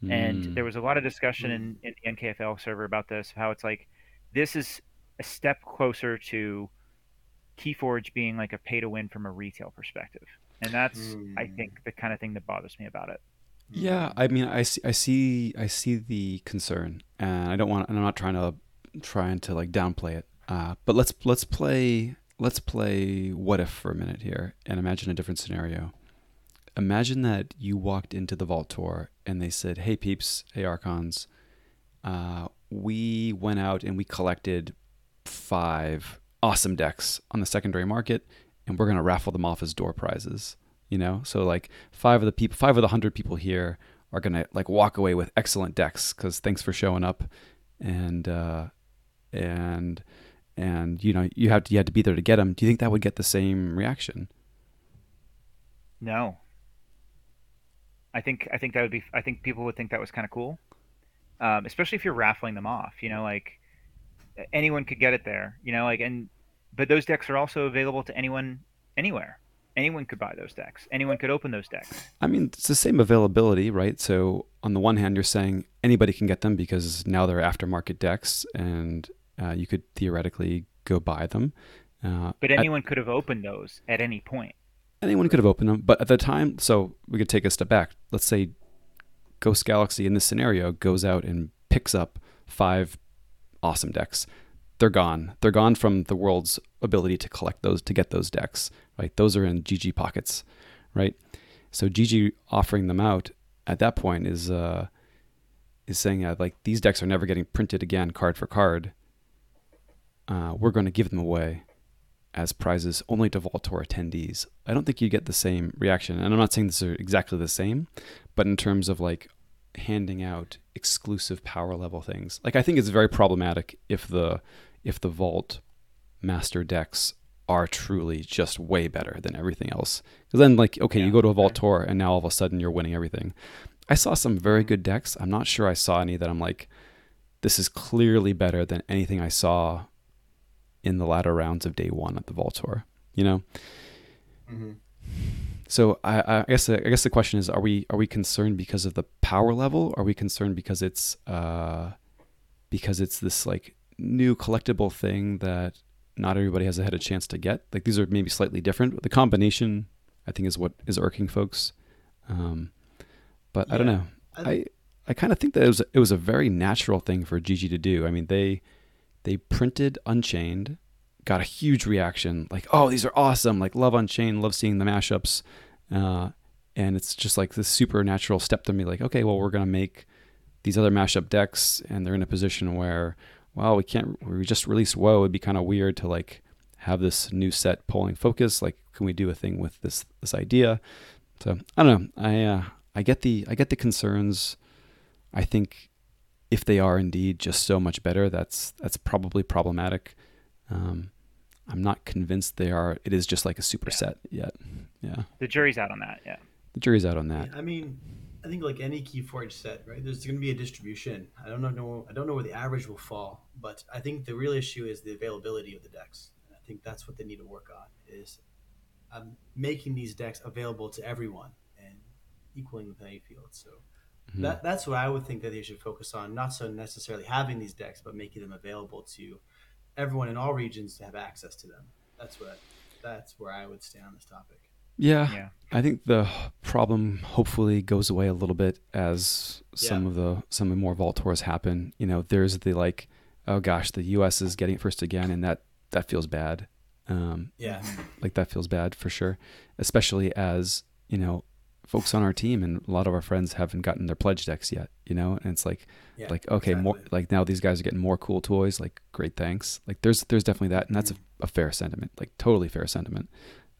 Mm. And there was a lot of discussion mm. in, in the NKFL server about this, how it's like this is a step closer to Keyforge being like a pay to win from a retail perspective. And that's I think mm. the kind of thing that bothers me about it. Yeah, I mean, I see, I see, I see the concern, and I don't want. And I'm not trying to, trying to like downplay it. Uh, but let's let's play let's play what if for a minute here and imagine a different scenario. Imagine that you walked into the Vault Tour and they said, "Hey peeps, hey Archons, uh, we went out and we collected five awesome decks on the secondary market, and we're gonna raffle them off as door prizes." You know, so like five of the people, five of the hundred people here are gonna like walk away with excellent decks because thanks for showing up, and uh, and and you know you have to, you had to be there to get them. Do you think that would get the same reaction? No. I think I think that would be I think people would think that was kind of cool, um, especially if you're raffling them off. You know, like anyone could get it there. You know, like and but those decks are also available to anyone anywhere. Anyone could buy those decks. Anyone could open those decks. I mean, it's the same availability, right? So on the one hand, you're saying anybody can get them because now they're aftermarket decks, and uh, you could theoretically go buy them. Uh, but anyone at, could have opened those at any point. Anyone could have opened them, but at the time, so we could take a step back. Let's say Ghost Galaxy in this scenario goes out and picks up five awesome decks. They're gone. They're gone from the world's ability to collect those, to get those decks, right? Those are in GG pockets, right? So GG offering them out at that point is uh, is saying uh, like these decks are never getting printed again, card for card uh, we're going to give them away as prizes only to Vault Tour attendees. I don't think you get the same reaction. And I'm not saying this is exactly the same, but in terms of like handing out exclusive power level things, like I think it's very problematic if the if the Vault master decks are truly just way better than everything else. Because then, like, okay, yeah, you go to a Vault Tour and now all of a sudden you're winning everything. I saw some very good decks. I'm not sure I saw any that I'm like, this is clearly better than anything I saw in the latter rounds of day one at the Vault Tour. You know, mm-hmm. So I, I guess I guess the question is: Are we are we concerned because of the power level? Are we concerned because it's uh, because it's this like new collectible thing that not everybody has had a chance to get? Like these are maybe slightly different. The combination, I think, is what is irking folks. Um, but I don't know. I I kind of think that it was it was a very natural thing for GG to do. I mean, they they printed Unchained, got a huge reaction, like, "Oh, these are awesome! Like, love Unchained, love seeing the mashups," uh, and it's just like this supernatural step to me. Like, okay, well, we're gonna make these other mashup decks, and they're in a position where, well, we can't. We just released whoa It'd be kind of weird to like have this new set pulling focus. Like, can we do a thing with this this idea? So I don't know. I uh, I get the I get the concerns. I think if they are indeed just so much better, that's that's probably problematic. Um, I'm not convinced they are. It is just like a superset yeah. yet. Yeah. The jury's out on that. Yeah. The jury's out on that. I mean, I think like any Keyforge set, right? There's going to be a distribution. I don't know. I don't know where the average will fall, but I think the real issue is the availability of the decks. I think that's what they need to work on. Is um, making these decks available to everyone and equaling the playing field. So mm-hmm. that that's what I would think that they should focus on. Not so necessarily having these decks, but making them available to everyone in all regions to have access to them. That's what that's where I would stand on this topic. Yeah, yeah. I think the problem hopefully goes away a little bit as some yeah. of the some of the more vault tours happen. You know, there's the like, oh gosh, the U.S. is getting it first again, and that that feels bad. Um, yeah, like that feels bad for sure, especially as you know, folks on our team and a lot of our friends haven't gotten their pledge decks yet. You know, and it's like, yeah, like okay, exactly. more like now these guys are getting more cool toys. Like, great, thanks. Like, there's there's definitely that, and that's mm-hmm. a, a, fair sentiment. Like, totally fair sentiment.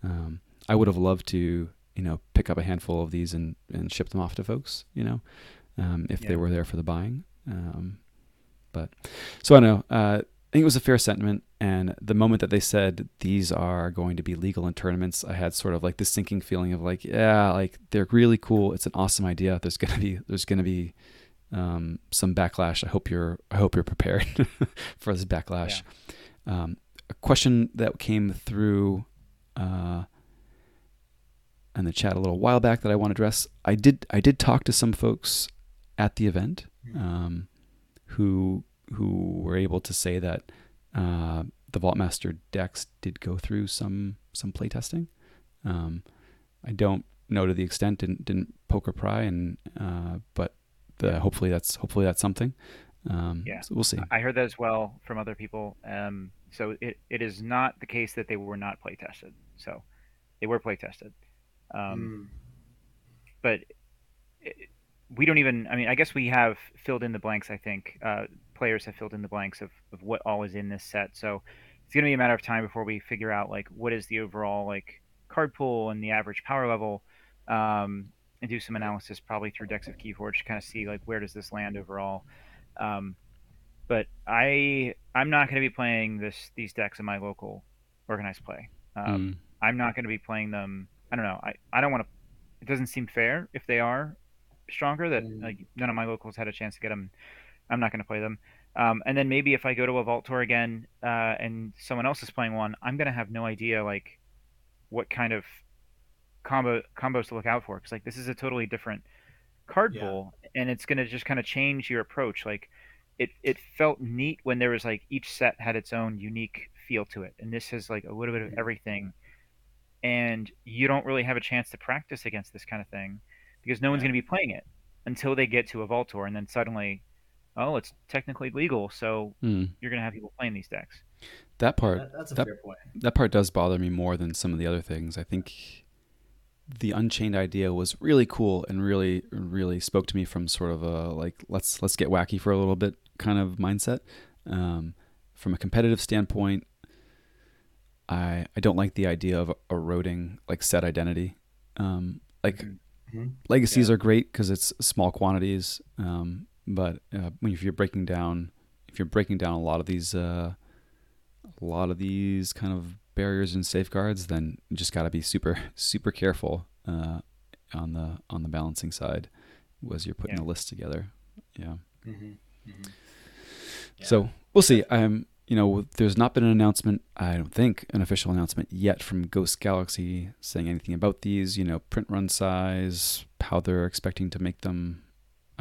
Um, I would have loved to, you know, pick up a handful of these and and ship them off to folks. You know, um, if yeah. they were there for the buying. Um, but so I know. Uh, think it was a fair sentiment. And the moment that they said these are going to be legal in tournaments, I had sort of like this sinking feeling of like, yeah, like they're really cool. It's an awesome idea. There's gonna be there's gonna be um, some backlash. I hope you're I hope you're prepared [laughs] for this backlash. Yeah. Um, a question that came through uh, in the chat a little while back that I want to address. I did I did talk to some folks at the event hmm. um, who who were able to say that uh, the Vaultmaster decks did go through some some playtesting. Um, I don't know to the extent didn't didn't poke or pry, and uh, but the, hopefully that's hopefully that's something. Um, yeah, so we'll see. I heard that as well from other people. Um, so it, it is not the case that they were not playtested. So they were playtested. Um, mm. But it, we don't even. I mean, I guess we have filled in the blanks. I think uh, players have filled in the blanks of, of what all is in this set. So it's going to be a matter of time before we figure out like what is the overall like card pool and the average power level, um, and do some analysis probably through decks of Keyforge to kind of see like where does this land overall. Um, but I I'm not going to be playing this these decks in my local organized play. Um, mm. I'm not going to be playing them. I don't know. I, I don't want to. It doesn't seem fair if they are stronger that mm. like none of my locals had a chance to get them I'm not going to play them. Um, and then maybe if I go to a vault tour again uh, and someone else is playing one, I'm going to have no idea like what kind of combo combos to look out for because like this is a totally different card yeah. pool and it's going to just kind of change your approach. Like it it felt neat when there was like each set had its own unique feel to it, and this has like a little bit of everything. And you don't really have a chance to practice against this kind of thing because no yeah. one's going to be playing it until they get to a vault tour, and then suddenly oh, it's technically legal, so mm. you're going to have people playing these decks. That part, that, that's a that, fair point. That part does bother me more than some of the other things. I think the Unchained idea was really cool and really, really spoke to me from sort of a like let's let's get wacky for a little bit kind of mindset. Um, from a competitive standpoint, I I don't like the idea of eroding like set identity. Um, like mm-hmm. legacies yeah. are great because it's small quantities. Um, but uh, if you're breaking down, if you're breaking down a lot of these, uh, a lot of these kind of barriers and safeguards, then you just got to be super, [laughs] super careful uh, on the on the balancing side as you're putting yeah. the list together. Yeah. Mm-hmm. Mm-hmm. yeah. So we'll see. I'm you know, there's not been an announcement, I don't think, an official announcement yet from Ghost Galaxy saying anything about these, you know, print run size, how they're expecting to make them,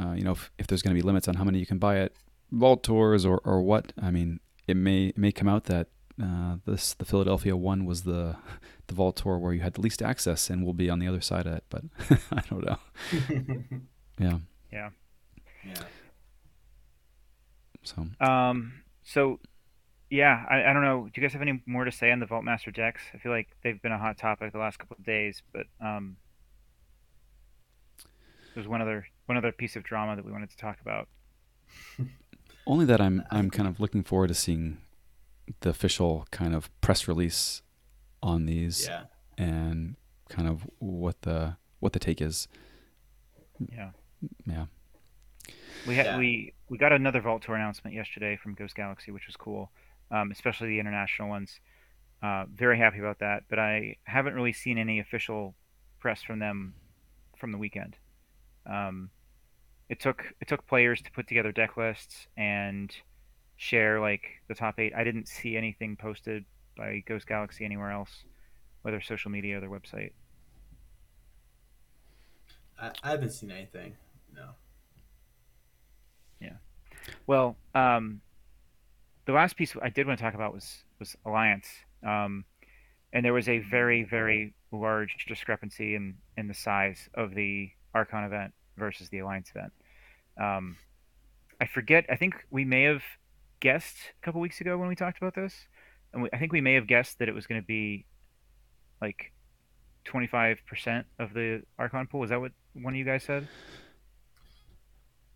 uh, you know, if, if there's going to be limits on how many you can buy at Vault Tours or, or what. I mean, it may it may come out that uh, this the Philadelphia one was the [laughs] the Vault Tour where you had the least access and we'll be on the other side of it, but [laughs] I don't know. [laughs] yeah. Yeah. Yeah. So Um. So, yeah, I, I don't know. Do you guys have any more to say on the Vaultmaster decks? I feel like they've been a hot topic the last couple of days, but um, there's one other one other piece of drama that we wanted to talk about. [laughs] only that I'm I'm kind of looking forward to seeing the official kind of press release on these Yeah. and kind of what the what the take is. Yeah. Yeah. We had Yeah. we we got another Vault Tour announcement yesterday from Ghost Galaxy, which was cool, um, especially the international ones. Uh, very happy about that, but I haven't really seen any official press from them from the weekend. Um, it took it took players to put together deck lists and share like the top eight. I didn't see anything posted by Ghost Galaxy anywhere else, whether social media or their website. I, I haven't seen anything. No. Yeah. Well, um, the last piece I did want to talk about was was Alliance, um, and there was a very very large discrepancy in in the size of the Archon event versus the Alliance event. Um, I forget. I think we may have guessed a couple weeks ago when we talked about this, and we, I think we may have guessed that it was going to be like twenty five percent of the Archon pool. Is that what one of you guys said?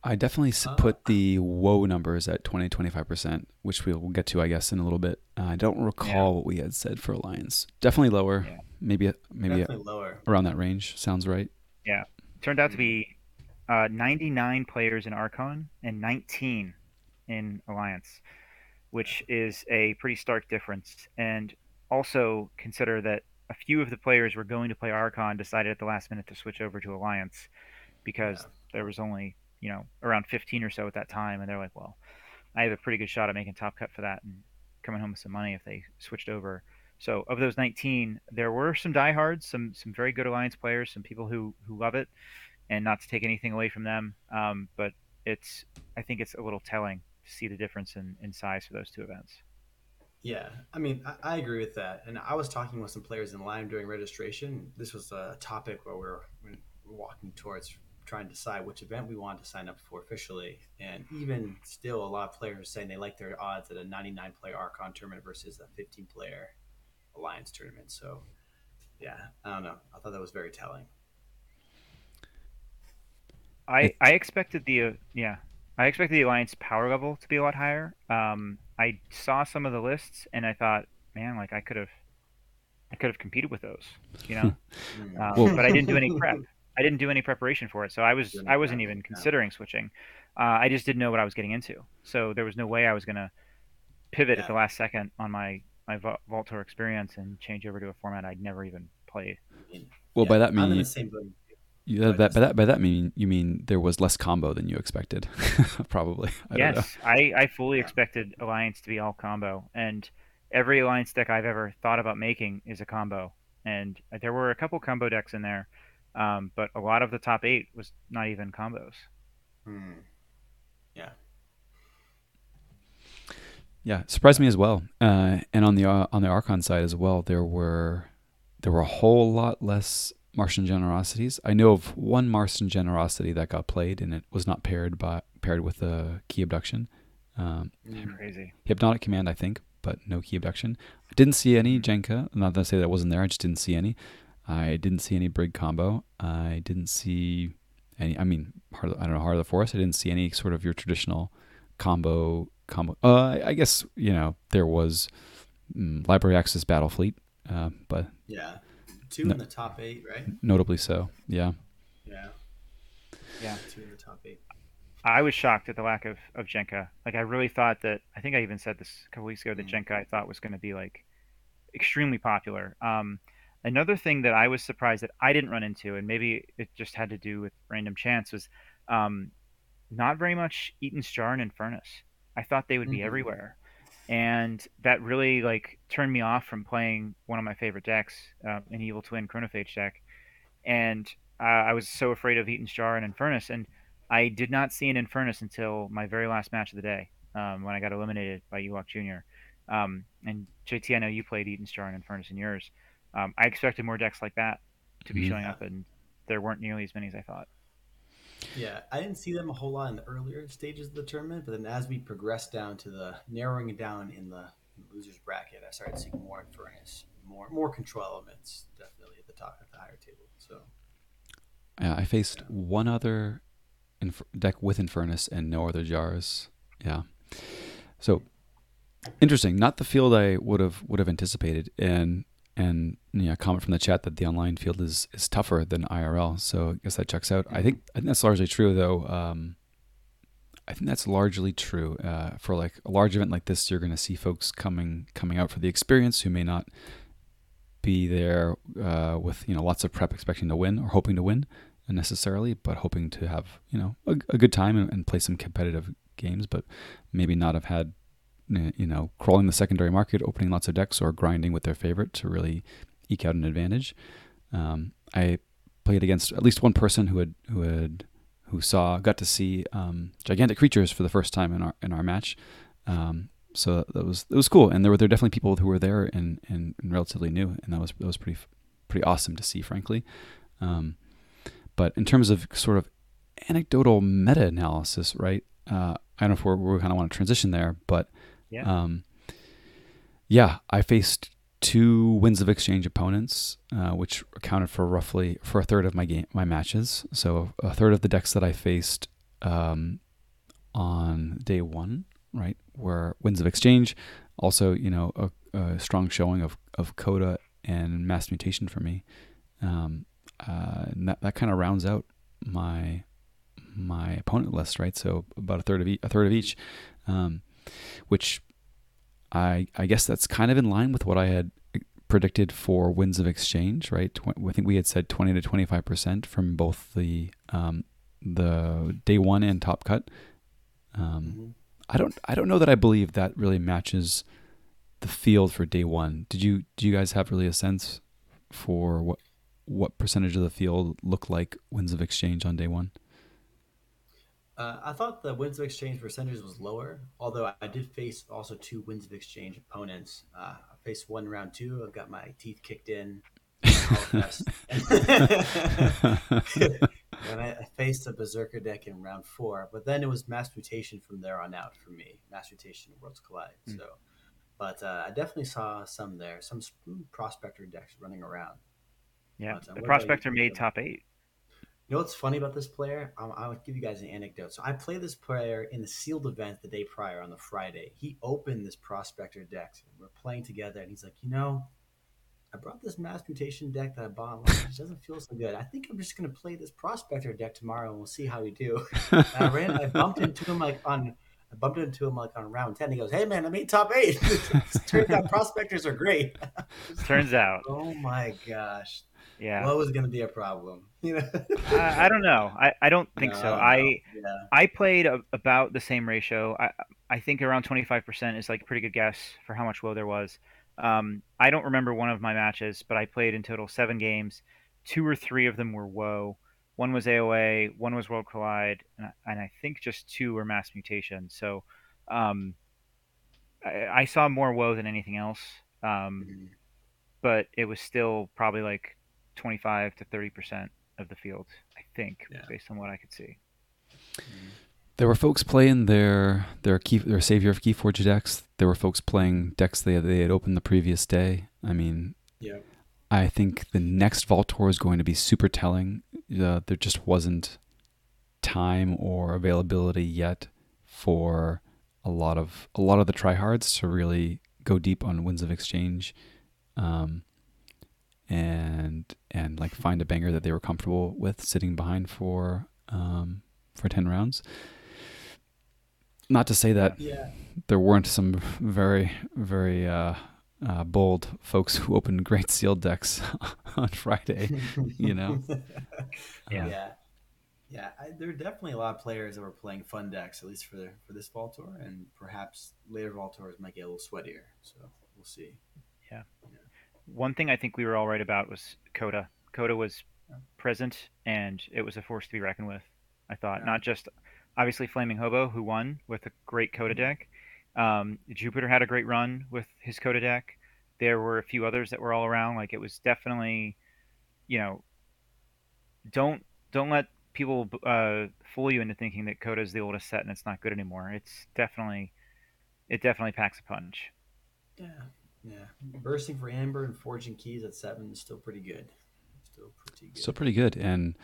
I definitely Uh, put the woe numbers at 20 25%, which we'll get to I guess in a little bit. Uh, I don't recall Yeah. what we had said for Alliance. Definitely lower. Yeah. Maybe maybe Definitely lower. around that range. Sounds right. Turned out to be uh, 99 players in Archon and 19 in Alliance, which is a pretty stark difference. And also consider that a few of the players were going to play Archon decided at the last minute to switch over to Alliance because Yeah. there was only you know around 15 or so at that time, and they're like, well, I have a pretty good shot at making top cut for that and coming home with some money if they switched over. So of those 19, there were some diehards, some some very good alliance players, some people who who love it, and not to take anything away from them. Um, but it's I think it's a little telling to see the difference in, in size for those two events. Yeah, I mean, I, I agree with that. And I was talking with some players in line during registration. This was a topic where we were, we were walking towards trying to decide which event we wanted to sign up for officially. And even still, a lot of players are saying they like their odds at a 99 player Archon tournament versus a 15 player Alliance tournament. So, yeah, I don't know. I thought that was very telling. I I expected the uh, yeah I expected the alliance power level to be a lot higher. Um, I saw some of the lists and I thought, man, like I could have I could have competed with those, you know. Mm. Um, Well- but I didn't do any prep. [laughs] I didn't do any preparation for it, so I was I wasn't prep, even yeah. considering switching. Uh, I just didn't know what I was getting into, so there was no way I was gonna pivot at the last second on my my Vault Vault Tour experience and change over to a format I'd never even played. Well, by that mean the you, Go that, by that by that mean you mean there was less combo than you expected, [laughs] probably. I yes, I, I fully Yeah. expected Alliance to be all combo, and every Alliance deck I've ever thought about making is a combo. And there were a couple combo decks in there, um, but a lot of the top eight was not even combos. Hmm. Yeah. Yeah, surprised me as well. Uh, and on the uh, on the Archon side as well, there were there were a whole lot less Martian generosities. I know of one Martian generosity that got played, and it was not paired by paired with a key abduction. Um, Mm. Crazy. Hypnotic command, I think, but no key abduction. I didn't see any Jenka. Not to say that wasn't there. I just didn't see any. I didn't see any Brig combo. I didn't see any. I mean, of, I don't know, Heart of the Forest. I didn't see any sort of your traditional combo combo. Uh, I, I guess you know there was mm, Library Access Battle Fleet, uh, but Yeah. Two No. in the top eight, right? notably so. Yeah. Yeah. Yeah. Two in the top eight. I was shocked at the lack of, of Jenka. Like, I really thought that, I think I even said this a couple weeks ago, that Mm. Jenka I thought was going to be, like, extremely popular. Um, another thing that I was surprised that I didn't run into, and maybe it just had to do with random chance, was um, not very much Eaton's Jar and Infernus. I thought they would be Mhm. everywhere. and that really like turned me off from playing one of my favorite decks, uh, an Evil Twin Chronophage deck, and uh, I was so afraid of Eaton's Jar and Infernus, and I did not see an Infernus until my very last match of the day um, when I got eliminated by Ewok Jr. Um, and JT, I know you played Eaton's Jar and Infernus in yours. Um, I expected more decks like that to be mm-hmm. showing up, and there weren't nearly as many as I thought. Yeah, I didn't see them a whole lot in the earlier stages of the tournament, but then as we progressed down to the narrowing down in the losers bracket, I started seeing more Infernus, more more control elements, definitely at the top at the higher table. So, yeah, I faced yeah. one other inf- deck with Infernus and no other jars. Yeah, so interesting. Not the field I would have would have anticipated, and and yeah, comment from the chat that the online field is is tougher than IRL. So I guess that checks out. I think I think that's largely true though. Um, I think that's largely true uh, for like a large event like this. You're going to see folks coming coming out for the experience who may not be there uh, with you know lots of prep expecting to win or hoping to win necessarily, but hoping to have you know a, a good time and, and play some competitive games, but maybe not have had you know, crawling the secondary market, opening lots of decks, or grinding with their favorite to really eke out an advantage. Um, I played against at least one person who had who had who saw got to see um, gigantic creatures for the first time in our in our match. Um, so that was it was cool, and there were there were definitely people who were there and, and, and relatively new, and that was that was pretty pretty awesome to see, frankly. Um, but in terms of sort of anecdotal meta analysis, right? Uh, I don't know if we kind of want to transition there, but yeah. Um, yeah, I faced two Winds of Exchange opponents, uh, which accounted for roughly for a third of my game my matches. So a third of the decks that I faced um, on day one, right, were Winds of Exchange. Also, you know, a, a strong showing of of CotA and Mass Mutation for me. Um, uh, that that kind of rounds out my my opponent list, right? So about a third of each, a third of each. Um, which I I guess that's kind of in line with what I had predicted for Winds of Exchange, right? I think we had said 20 to 25 percent from both the um, the day one and top cut. Um, mm-hmm. I don't I don't know that I believe that really matches the field for day one. Did you do you guys have really a sense for what what percentage of the field looked like Winds of Exchange on day one? Uh, I thought the wins of exchange percentage was lower, although I did face also two wins of exchange opponents. Uh, I faced one round two. I got my teeth kicked in. [laughs] and I faced a berserker deck in round four, but then it was mass mutation from there on out for me. Mass mutation worlds collide. Mm. So, but uh, I definitely saw some there, some prospector decks running around. Yeah, but, uh, the prospector made top eight. You know what's funny about this player? I'll, I'll, give you guys an anecdote. So I played this player in the sealed event the day prior on the Friday. He opened this prospector deck. We're playing together, and he's like, you know, I brought this mass mutation deck that I bought. It doesn't feel so good. I think I'm just gonna play this prospector deck tomorrow, and we'll see how we do. I ran. I bumped into him like on. I bumped into him like on round ten. He goes, "Hey man, I made top eight. [laughs] Turns out prospectors are great." Turns out. Oh my gosh, yeah. What was going to be a problem? [laughs] You know? I, I, don't know. I, I don't think no, so i yeah. i played a, about the same ratio. I i think around 25% is like a pretty good guess for how much woe there was. Um, i don't remember one of my matches but i played in total seven games. Two or three of them were woe one was aoa one was world collide and I, and I think just two were mass mutation. So um, I, I, saw more woe than anything else. Um, mm-hmm. but it was still probably like 25 to 30 percent of the field. I think, yeah. based on what I could see. There were folks playing their their key their savior of Keyforge decks. There were folks playing decks they they had opened the previous day. I mean, yeah. I think the next Vault Tour is going to be super telling. Uh, there just wasn't time or availability yet for a lot of a lot of the tryhards to really go deep on Winds of Exchange. Um, and and like find a banger that they were comfortable with sitting behind for um, for ten rounds. Not to say that yeah. there weren't some very very uh, uh, bold folks who opened great sealed decks [laughs] on Friday, you know. [laughs] yeah. yeah. Yeah, I, there are definitely a lot of players that were playing fun decks, at least for for this Vault Tour, and perhaps later Vault Tours might get a little sweatier. So we'll see. Yeah. yeah. One thing I think we were all right about was CotA. CotA was present, and it was a force to be reckoned with. I thought, yeah. not just obviously Flaming Hobo, who won with a great CotA mm-hmm. deck. Um, Jupiter had a great run with his CotA deck. There were a few others that were all around. Like it was definitely, you know, don't don't let people uh, fool you into thinking that CotA is the oldest set and it's not good anymore. It's definitely, it definitely packs a punch. Yeah, yeah. Bursting for Amber and Forging Keys at seven is still pretty good. Still pretty good. Still pretty good, and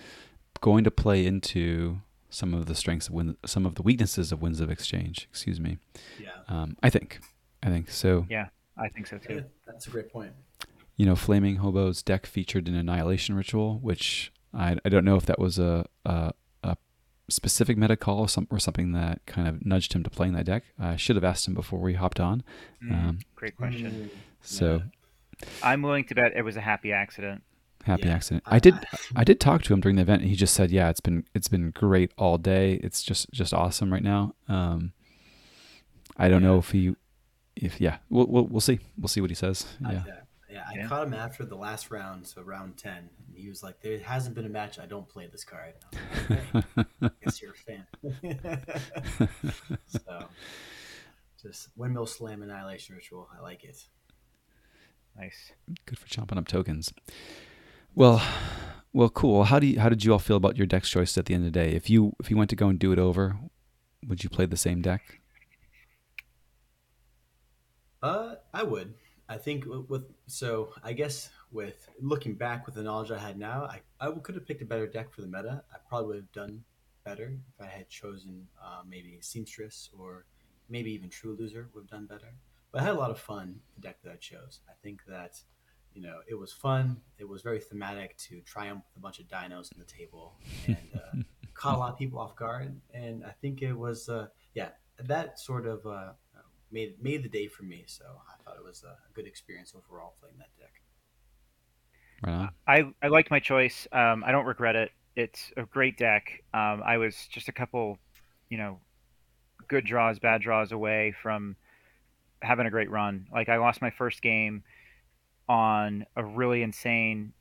going to play into some of the strengths of win- some of the weaknesses of Winds of Exchange. Excuse me. Yeah. Um, I think. I think so. Yeah, I think so too. [laughs] That's a great point. You know, Flaming Hobo's deck featured an Annihilation Ritual, which I, I don't know if that was a, a, a specific meta call or, some, or something that kind of nudged him to playing that deck. I should have asked him before we hopped on. Mm, um, great question. So, yeah. I'm willing to bet it was a happy accident. Happy yeah. accident. I did. [laughs] I did talk to him during the event, and he just said, "Yeah, it's been it's been great all day. It's just just awesome right now." Um, I don't yeah. know if he, if yeah, we'll, we'll we'll see. We'll see what he says. Yeah. Yeah, I yeah. caught him after the last round, so round ten, and he was like, "There hasn't been a match I don't play this card." Like, okay, I [laughs] guess you're a fan. [laughs] so, just windmill slam annihilation ritual. I like it. Nice. Good for chomping up tokens. Well, well, cool. How do you, how did you all feel about your deck choice at the end of the day? If you if you went to go and do it over, would you play the same deck? Uh, I would. I think with so I guess with looking back with the knowledge I had now, I, I could have picked a better deck for the meta. I probably would have done better if I had chosen uh, maybe Seamstress or maybe even True Loser would have done better. But I had a lot of fun the deck that I chose. I think that you know it was fun. It was very thematic to triumph with a bunch of dinos on the table and uh, [laughs] caught a lot of people off guard. And I think it was uh, yeah that sort of uh, made made the day for me. So I thought it was a good experience overall playing that deck. Right I I liked my choice. Um, I don't regret it. It's a great deck. Um, I was just a couple, you know, good draws, bad draws away from having a great run. Like I lost my first game on a really insane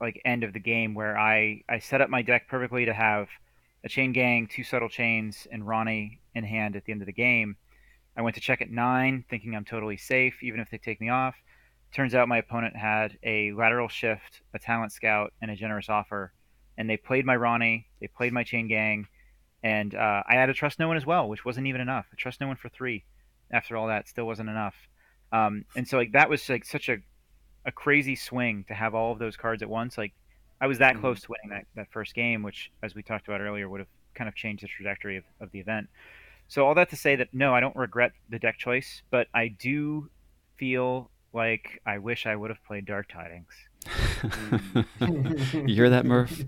like end of the game where I I set up my deck perfectly to have a chain gang, two subtle chains, and Ronnie in hand at the end of the game I went to check at nine, thinking I'm totally safe, even if they take me off. Turns out my opponent had a lateral shift, a talent scout, and a generous offer. And they played my Ronnie, they played my chain gang, and uh, I had a trust no one as well, which wasn't even enough. A trust no one for three, after all that, still wasn't enough. Um, and so like that was like such a a crazy swing to have all of those cards at once. Like I was that mm-hmm. close to winning that, that first game, which, as we talked about earlier, would have kind of changed the trajectory of, of the event. So all that to say that no, I don't regret the deck choice, but I do feel like I wish I would have played Dark Tidings. [laughs] you hear that, Murph?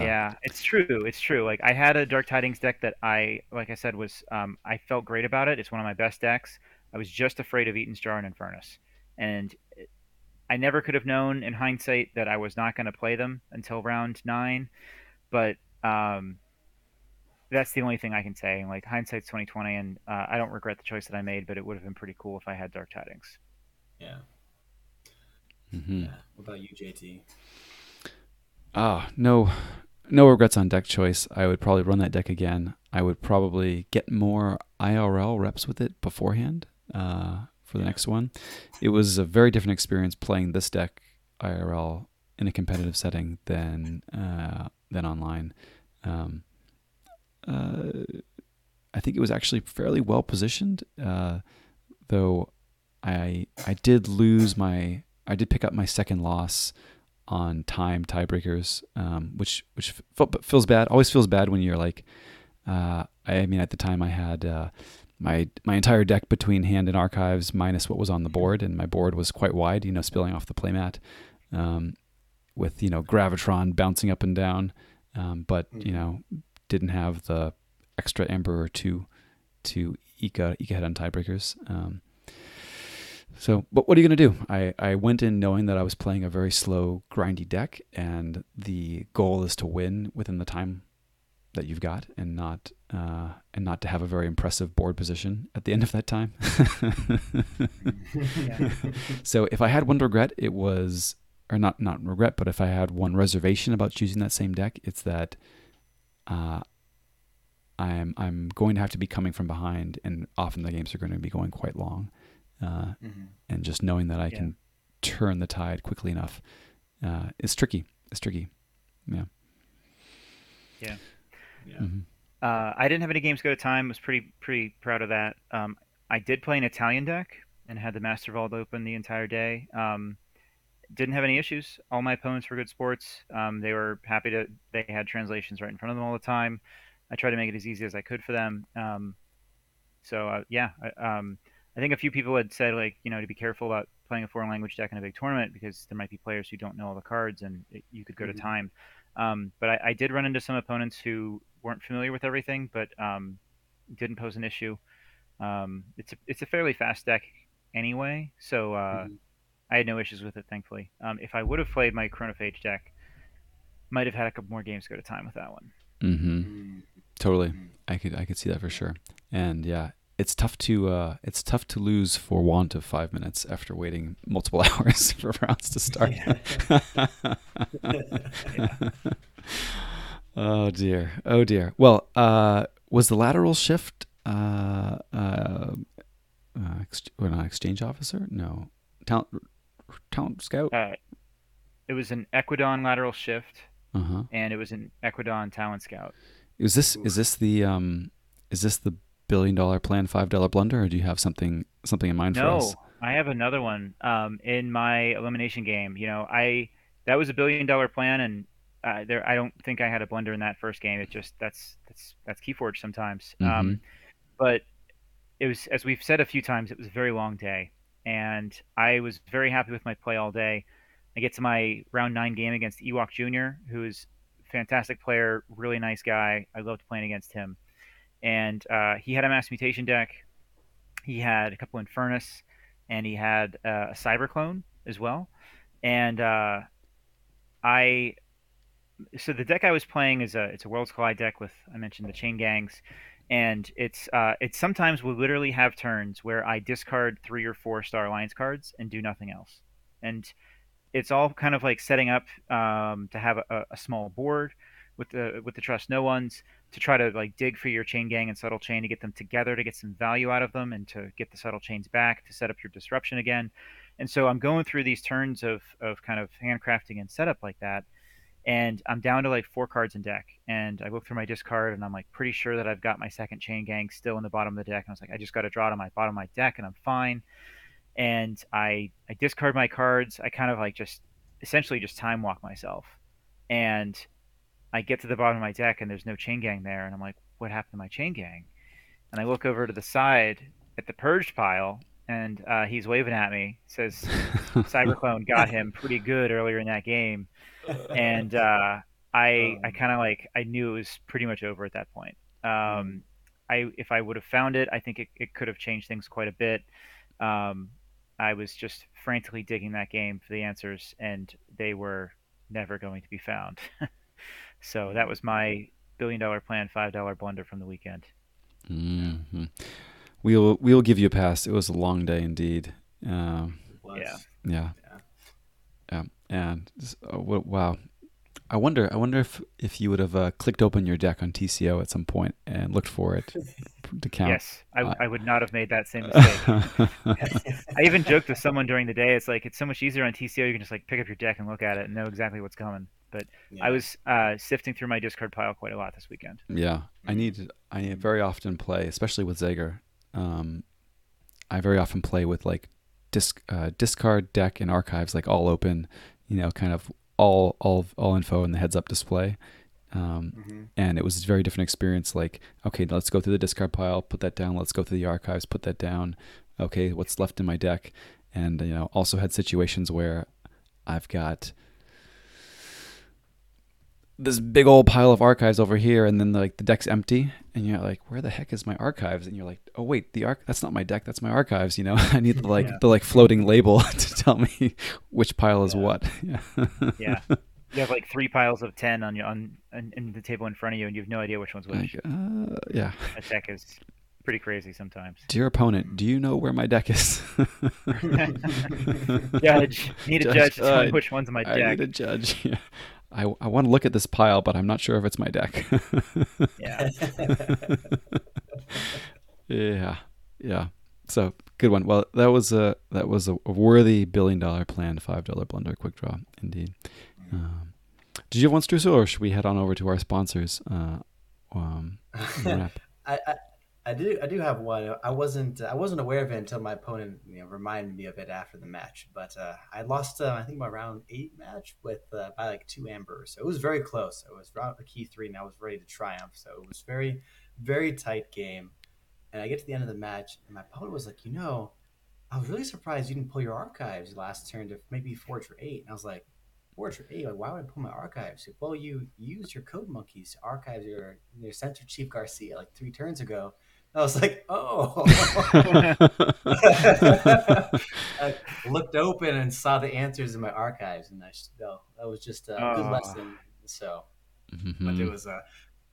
Yeah, it's true. It's true. Like I had a Dark Tidings deck that I, like I said, was um, I felt great about it. It's one of my best decks. I was just afraid of Eaton's Jar and Infernus, and I never could have known in hindsight that I was not going to play them until round nine. But um, that's the only thing I can say. Like hindsight's twenty twenty, and uh, I don't regret the choice that I made. But it would have been pretty cool if I had Dark Tidings. Yeah. Mm-hmm. Yeah. What about you, JT? Ah, uh, no, no regrets on deck choice. I would probably run that deck again. I would probably get more IRL reps with it beforehand uh, for the yeah. next one. It was a very different experience playing this deck IRL in a competitive setting than uh, than online. Um, I think it was actually fairly well positioned, uh, though I I did lose my I did pick up my second loss on time tiebreakers, um, which which feels bad. Always feels bad when you're like, uh, I mean, at the time I had uh, my my entire deck between hand and archives minus what was on the board, and my board was quite wide, you know, spilling off the playmat, um, with you know gravitron bouncing up and down, um, but you mm-hmm. know didn't have the extra Emperor to to eke, eke ahead on tiebreakers. Um, So, but what are you going to do? I, I went in knowing that I was playing a very slow, grindy deck, and the goal is to win within the time that you've got, and not uh, and not to have a very impressive board position at the end of that time. [laughs] [laughs] So, if I had one regret, it was, or not not regret, but if I had one reservation about choosing that same deck, it's that uh, I'm I'm going to have to be coming from behind, and often the games are going to be going quite long. Uh, Mhm. and just knowing that I Yeah. can turn the tide quickly enough uh, is tricky. It's tricky. Yeah. Yeah. Mhm. Uh, I didn't have any games go to time. Was pretty pretty proud of that. Um, I did play an Italian deck and had the Master Vault open the entire day. Um, didn't have any issues. All my opponents were good sports. Um, they were happy to. They had translations right in front of them all the time. I tried to make it as easy as I could for them. Um, so uh, yeah, I, um, I think a few people had said like you know to be careful about playing a foreign language deck in a big tournament because there might be players who don't know all the cards and it, you could go Mhm. to time. Um, but I, I did run into some opponents who weren't familiar with everything, but um, didn't pose an issue. Um, it's a, it's a fairly fast deck anyway, so uh, Mhm. I had no issues with it, thankfully. Um, if I would have played my Chronophage deck, might have had a couple more games go to time with that one. Mhm. Mhm. Totally. Mhm. I could I could see that for sure. And yeah, it's tough to uh, it's tough to lose for want of five minutes after waiting multiple [laughs] hours for rounds to start. [laughs] oh dear. Oh dear. Well, uh, was the lateral shift uh, uh, uh, ex- well, not exchange officer? No, talent talent scout. Uh, it was an Equidon lateral shift, Uh huh. and it was an Equidon Talent Scout. Is this Oof. is this the um is this the billion dollar plan five dollar blunder or do you have something something in mind for us? No. I have another one. Um, in my elimination game, you know, I that was a billion dollar plan, and uh, there I don't think I had a blunder in that first game. It just that's that's that's Keyforge sometimes. Um, but it was as we've said a few times, it was a very long day, and I was very happy with my play all day. I get to my round nine game against Ewok Jr., who is fantastic player, really nice guy. I loved playing against him, and uh, he had a mass mutation deck. He had a couple Infernus, and he had uh, a Cyberclone as well. And uh, I, so the deck I was playing is a it's a Worlds Collide deck with I mentioned the Chain Gangs, and it's uh, it sometimes we literally have turns where I discard three or four Star Alliance cards and do nothing else, and it's all kind of like setting up um, to have a, a small board with the with the trust no ones to try to like dig for your chain gang and subtle chain to get them together to get some value out of them and to get the subtle chains back to set up your disruption again. And so i'm going through these turns of of kind of handcrafting and setup like that and i'm down to like four cards in deck and i look through my discard and i'm like pretty sure that i've got my second chain gang still in the bottom of the deck and i was like i just got to draw to my bottom of my deck and i'm fine and i i discard my cards i kind of like just essentially just time walk myself and I get to the bottom of my deck and there's no chain gang there, and I'm like, what happened to my chain gang? And I look over to the side at the purged pile, and uh, he's waving at me. Says [laughs] Cyberclone got him pretty good earlier in that game, and uh, I I Um. kind of like I knew it was pretty much over at that point. Um, I if I would have found it, I think it, it could have changed things quite a bit. Um, I was just frantically digging that game for the answers, and they were never going to be found. [laughs] so that was my billion dollar plan, five dollar blunder from the weekend. hmm We'll we'll give you a pass. It was a long day indeed. Um, Yeah. yeah, Yeah. Yeah, and s- uh, wow. I wonder. I wonder if if you would have uh, clicked open your deck on TCO at some point and looked for it [laughs] to count. Yes, I, Uh, I would not have made that same mistake. [laughs] [laughs] I even joked with someone during the day. It's like it's so much easier on TCO. You can just like pick up your deck and look at it and know exactly what's coming. But Yeah. I was uh, sifting through my discard pile quite a lot this weekend. Yeah, I need. I very often play, especially with Zager. Um, I very often play with like disc, uh, discard deck and archives like all open. You know, kind of all all all info in the heads up display. Um, Mhm. and it was a very different experience. Like, okay, let's go through the discard pile, put that down. Let's go through the archives, put that down. Okay, what's left in my deck? And you know, also had situations where I've got this big old pile of archives over here, and then like the deck's empty, and you're like, where the heck is my archives? And you're like, oh wait, the arc that's not my deck, that's my archives. You know, [laughs] I need the like Yeah. the like floating label [laughs] to tell me [laughs] which pile is Yeah. what. Yeah. Yeah. You have like three piles of ten on your on, on in the table in front of you, and you have no idea which one's which. Like, uh, yeah. That deck is pretty crazy sometimes. Dear opponent, do you know where my deck is? Judge, need a Judge, judge to tell me uh, which one's my I deck. I need a judge. Yeah. I, I want to look at this pile, but I'm not sure if it's my deck. Yeah. [laughs] yeah, yeah. So good one. Well, that was a that was a, worthy billion dollar planned five dollar blunder quick draw indeed. Um, did you have one Struso, or should we head on over to our sponsors? Uh, um, wrap? [laughs] I, I I do I do have one. I wasn't I wasn't aware of it until my opponent you know reminded me of it after the match. But uh, I lost uh, I think my round eight match with uh, by like two ambers. So it was very close. It was round key three, and I was ready to triumph. So it was very very tight game. And I get to the end of the match, and my opponent was like, you know, I was really surprised you didn't pull your archives last turn to maybe forge for eight. And I was like. Forge for eight. Like, why would I pull my archives? Well, you used your code monkeys to archive your your Sensor Chief Garcia like three turns ago. I was like, oh. [laughs] I looked open and saw the answers in my archives, and I no, that was just a good Oh. lesson. So, but it was uh,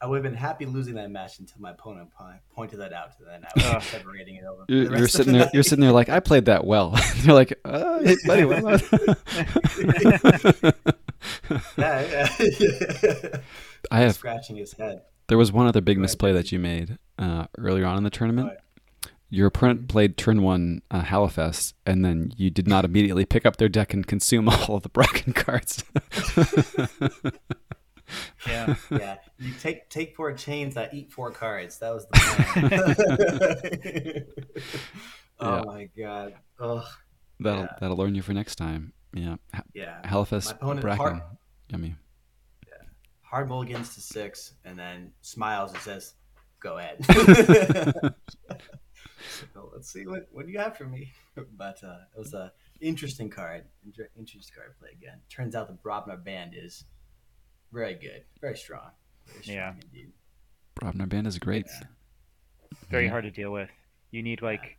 I would have been happy losing that match until my opponent pointed that out, and then I was Ugh. separating it over. You're, you're sitting the there. You're sitting there like I played that well. [laughs] You're like, uh, hey, buddy, what about- [laughs] yeah, yeah. I have. scratching his head. There was one other big misplay that you made uh, earlier on in the tournament. Your opponent played turn one uh, Hallafest, and then you did not immediately pick up their deck and consume [laughs] all of the Bracken cards. yeah. Yeah, you take take four chains, I eat four cards. That was the [laughs] plan. [laughs] oh Yeah. my god. Ugh. that'll Yeah. that'll learn you for next time. Yeah, Yeah. Hallafest Bracken, yummy. Hard mulligans to six, and then smiles and says, "Go ahead." [laughs] so let's see what what do you have for me. But uh, it was a interesting card. Inter- interesting card play again. Turns out the Brobnar band is very good, very strong. Very strong Yeah. indeed. Brobnar band is great. Yeah. Very Yeah. hard to deal with. You need like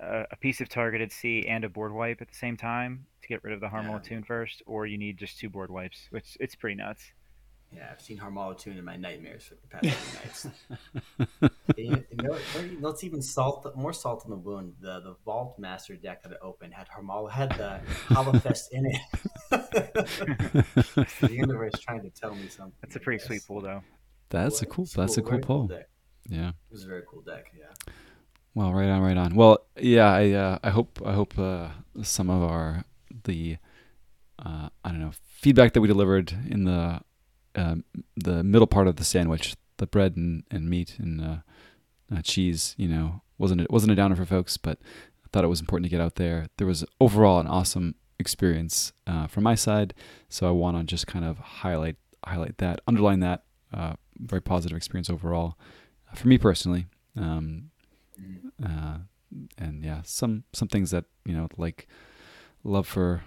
a, a piece of targeted C and a board wipe at the same time to get rid of the Harmal Yeah. Atoon first, or you need just two board wipes, which it's pretty nuts. Yeah, I've seen Harmal Atoon in my nightmares for the past few nights. [laughs] you you know, let's even salt more salt on the wound. The the Vault Master deck that I opened had Harmala had the Hallafest in it. [laughs] the universe trying to tell me something. That's a pretty sweet pull, though. That's a cool. it's That's a cool pull. deck. Yeah. It was a very cool deck. Yeah. Well, right on, right on. Well, yeah, I uh, I hope I hope uh, some of our the uh, I don't know feedback that we delivered in the um the middle part of the sandwich, the bread and, and meat and uh, uh, cheese, you know, wasn't it wasn't a downer for folks, but I thought it was important to get out there. There was overall an awesome experience uh, from my side, so I want to just kind of highlight highlight that, underline that uh, very positive experience overall uh, for me personally. Um, Mhm. uh, and yeah, some some things that you know like love for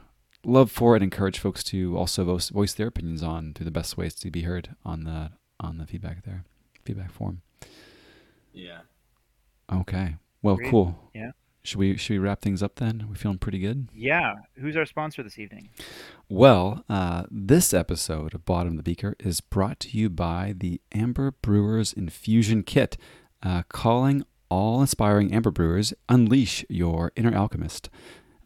love for and encourage folks to also voice, voice their opinions on through the best ways to be heard on the on the feedback there feedback form. Yeah. Okay, well, Agreed. cool. Yeah. Should we should we wrap things up then? we feeling pretty good. Yeah. Who's our sponsor this evening? Well, uh, this episode of Bottom of the Beaker is brought to you by the Amber Brewers Infusion Kit, uh, calling all aspiring Amber Brewers unleash your inner alchemist.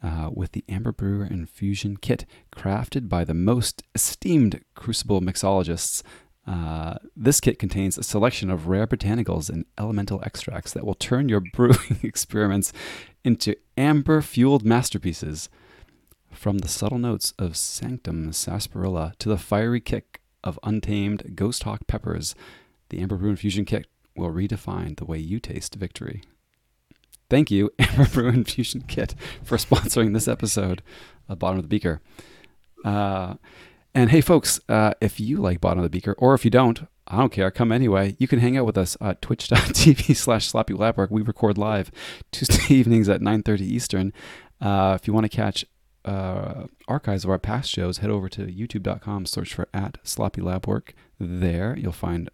Uh, with the Amber Brewer Infusion Kit, crafted by the most esteemed crucible mixologists. Uh, this kit contains a selection of rare botanicals and elemental extracts that will turn your [laughs] brewing experiments into amber fueled masterpieces. From the subtle notes of Sanctum sarsaparilla to the fiery kick of untamed Ghost Hawk peppers, the Amber Brew Infusion Kit will redefine the way you taste victory. Thank you, [laughs] Amber Brew Infusion Kit, for sponsoring this episode of Bottom of the Beaker. Uh, and hey, folks, uh, if you like Bottom of the Beaker, or if you don't, I don't care. Come anyway. You can hang out with us at twitch.tv [laughs] slash sloppy labwork. We record live Tuesday [laughs] evenings at 9.30 Eastern. Uh, if you want to catch uh, archives of our past shows, head over to youtube.com, search for at Sloppy Lab Work. There you'll find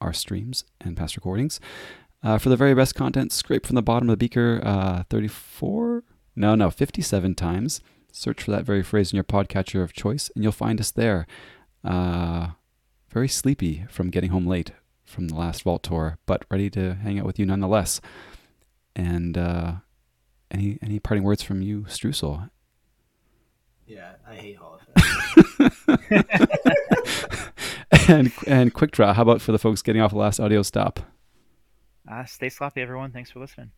our streams and past recordings. Uh, for the very best content, scrape from the bottom of the beaker uh, 34, no, no, 57 times. Search for that very phrase in your podcatcher of choice, and you'll find us there. Uh, very sleepy from getting home late from the last Vault tour, but ready to hang out with you nonetheless. And uh, any any parting words from you, Streusel? Yeah, I hate Hall of Fame. [laughs] [laughs] and and quick draw. How about for the folks getting off the last audio stop? Uh, stay sloppy, everyone. Thanks for listening.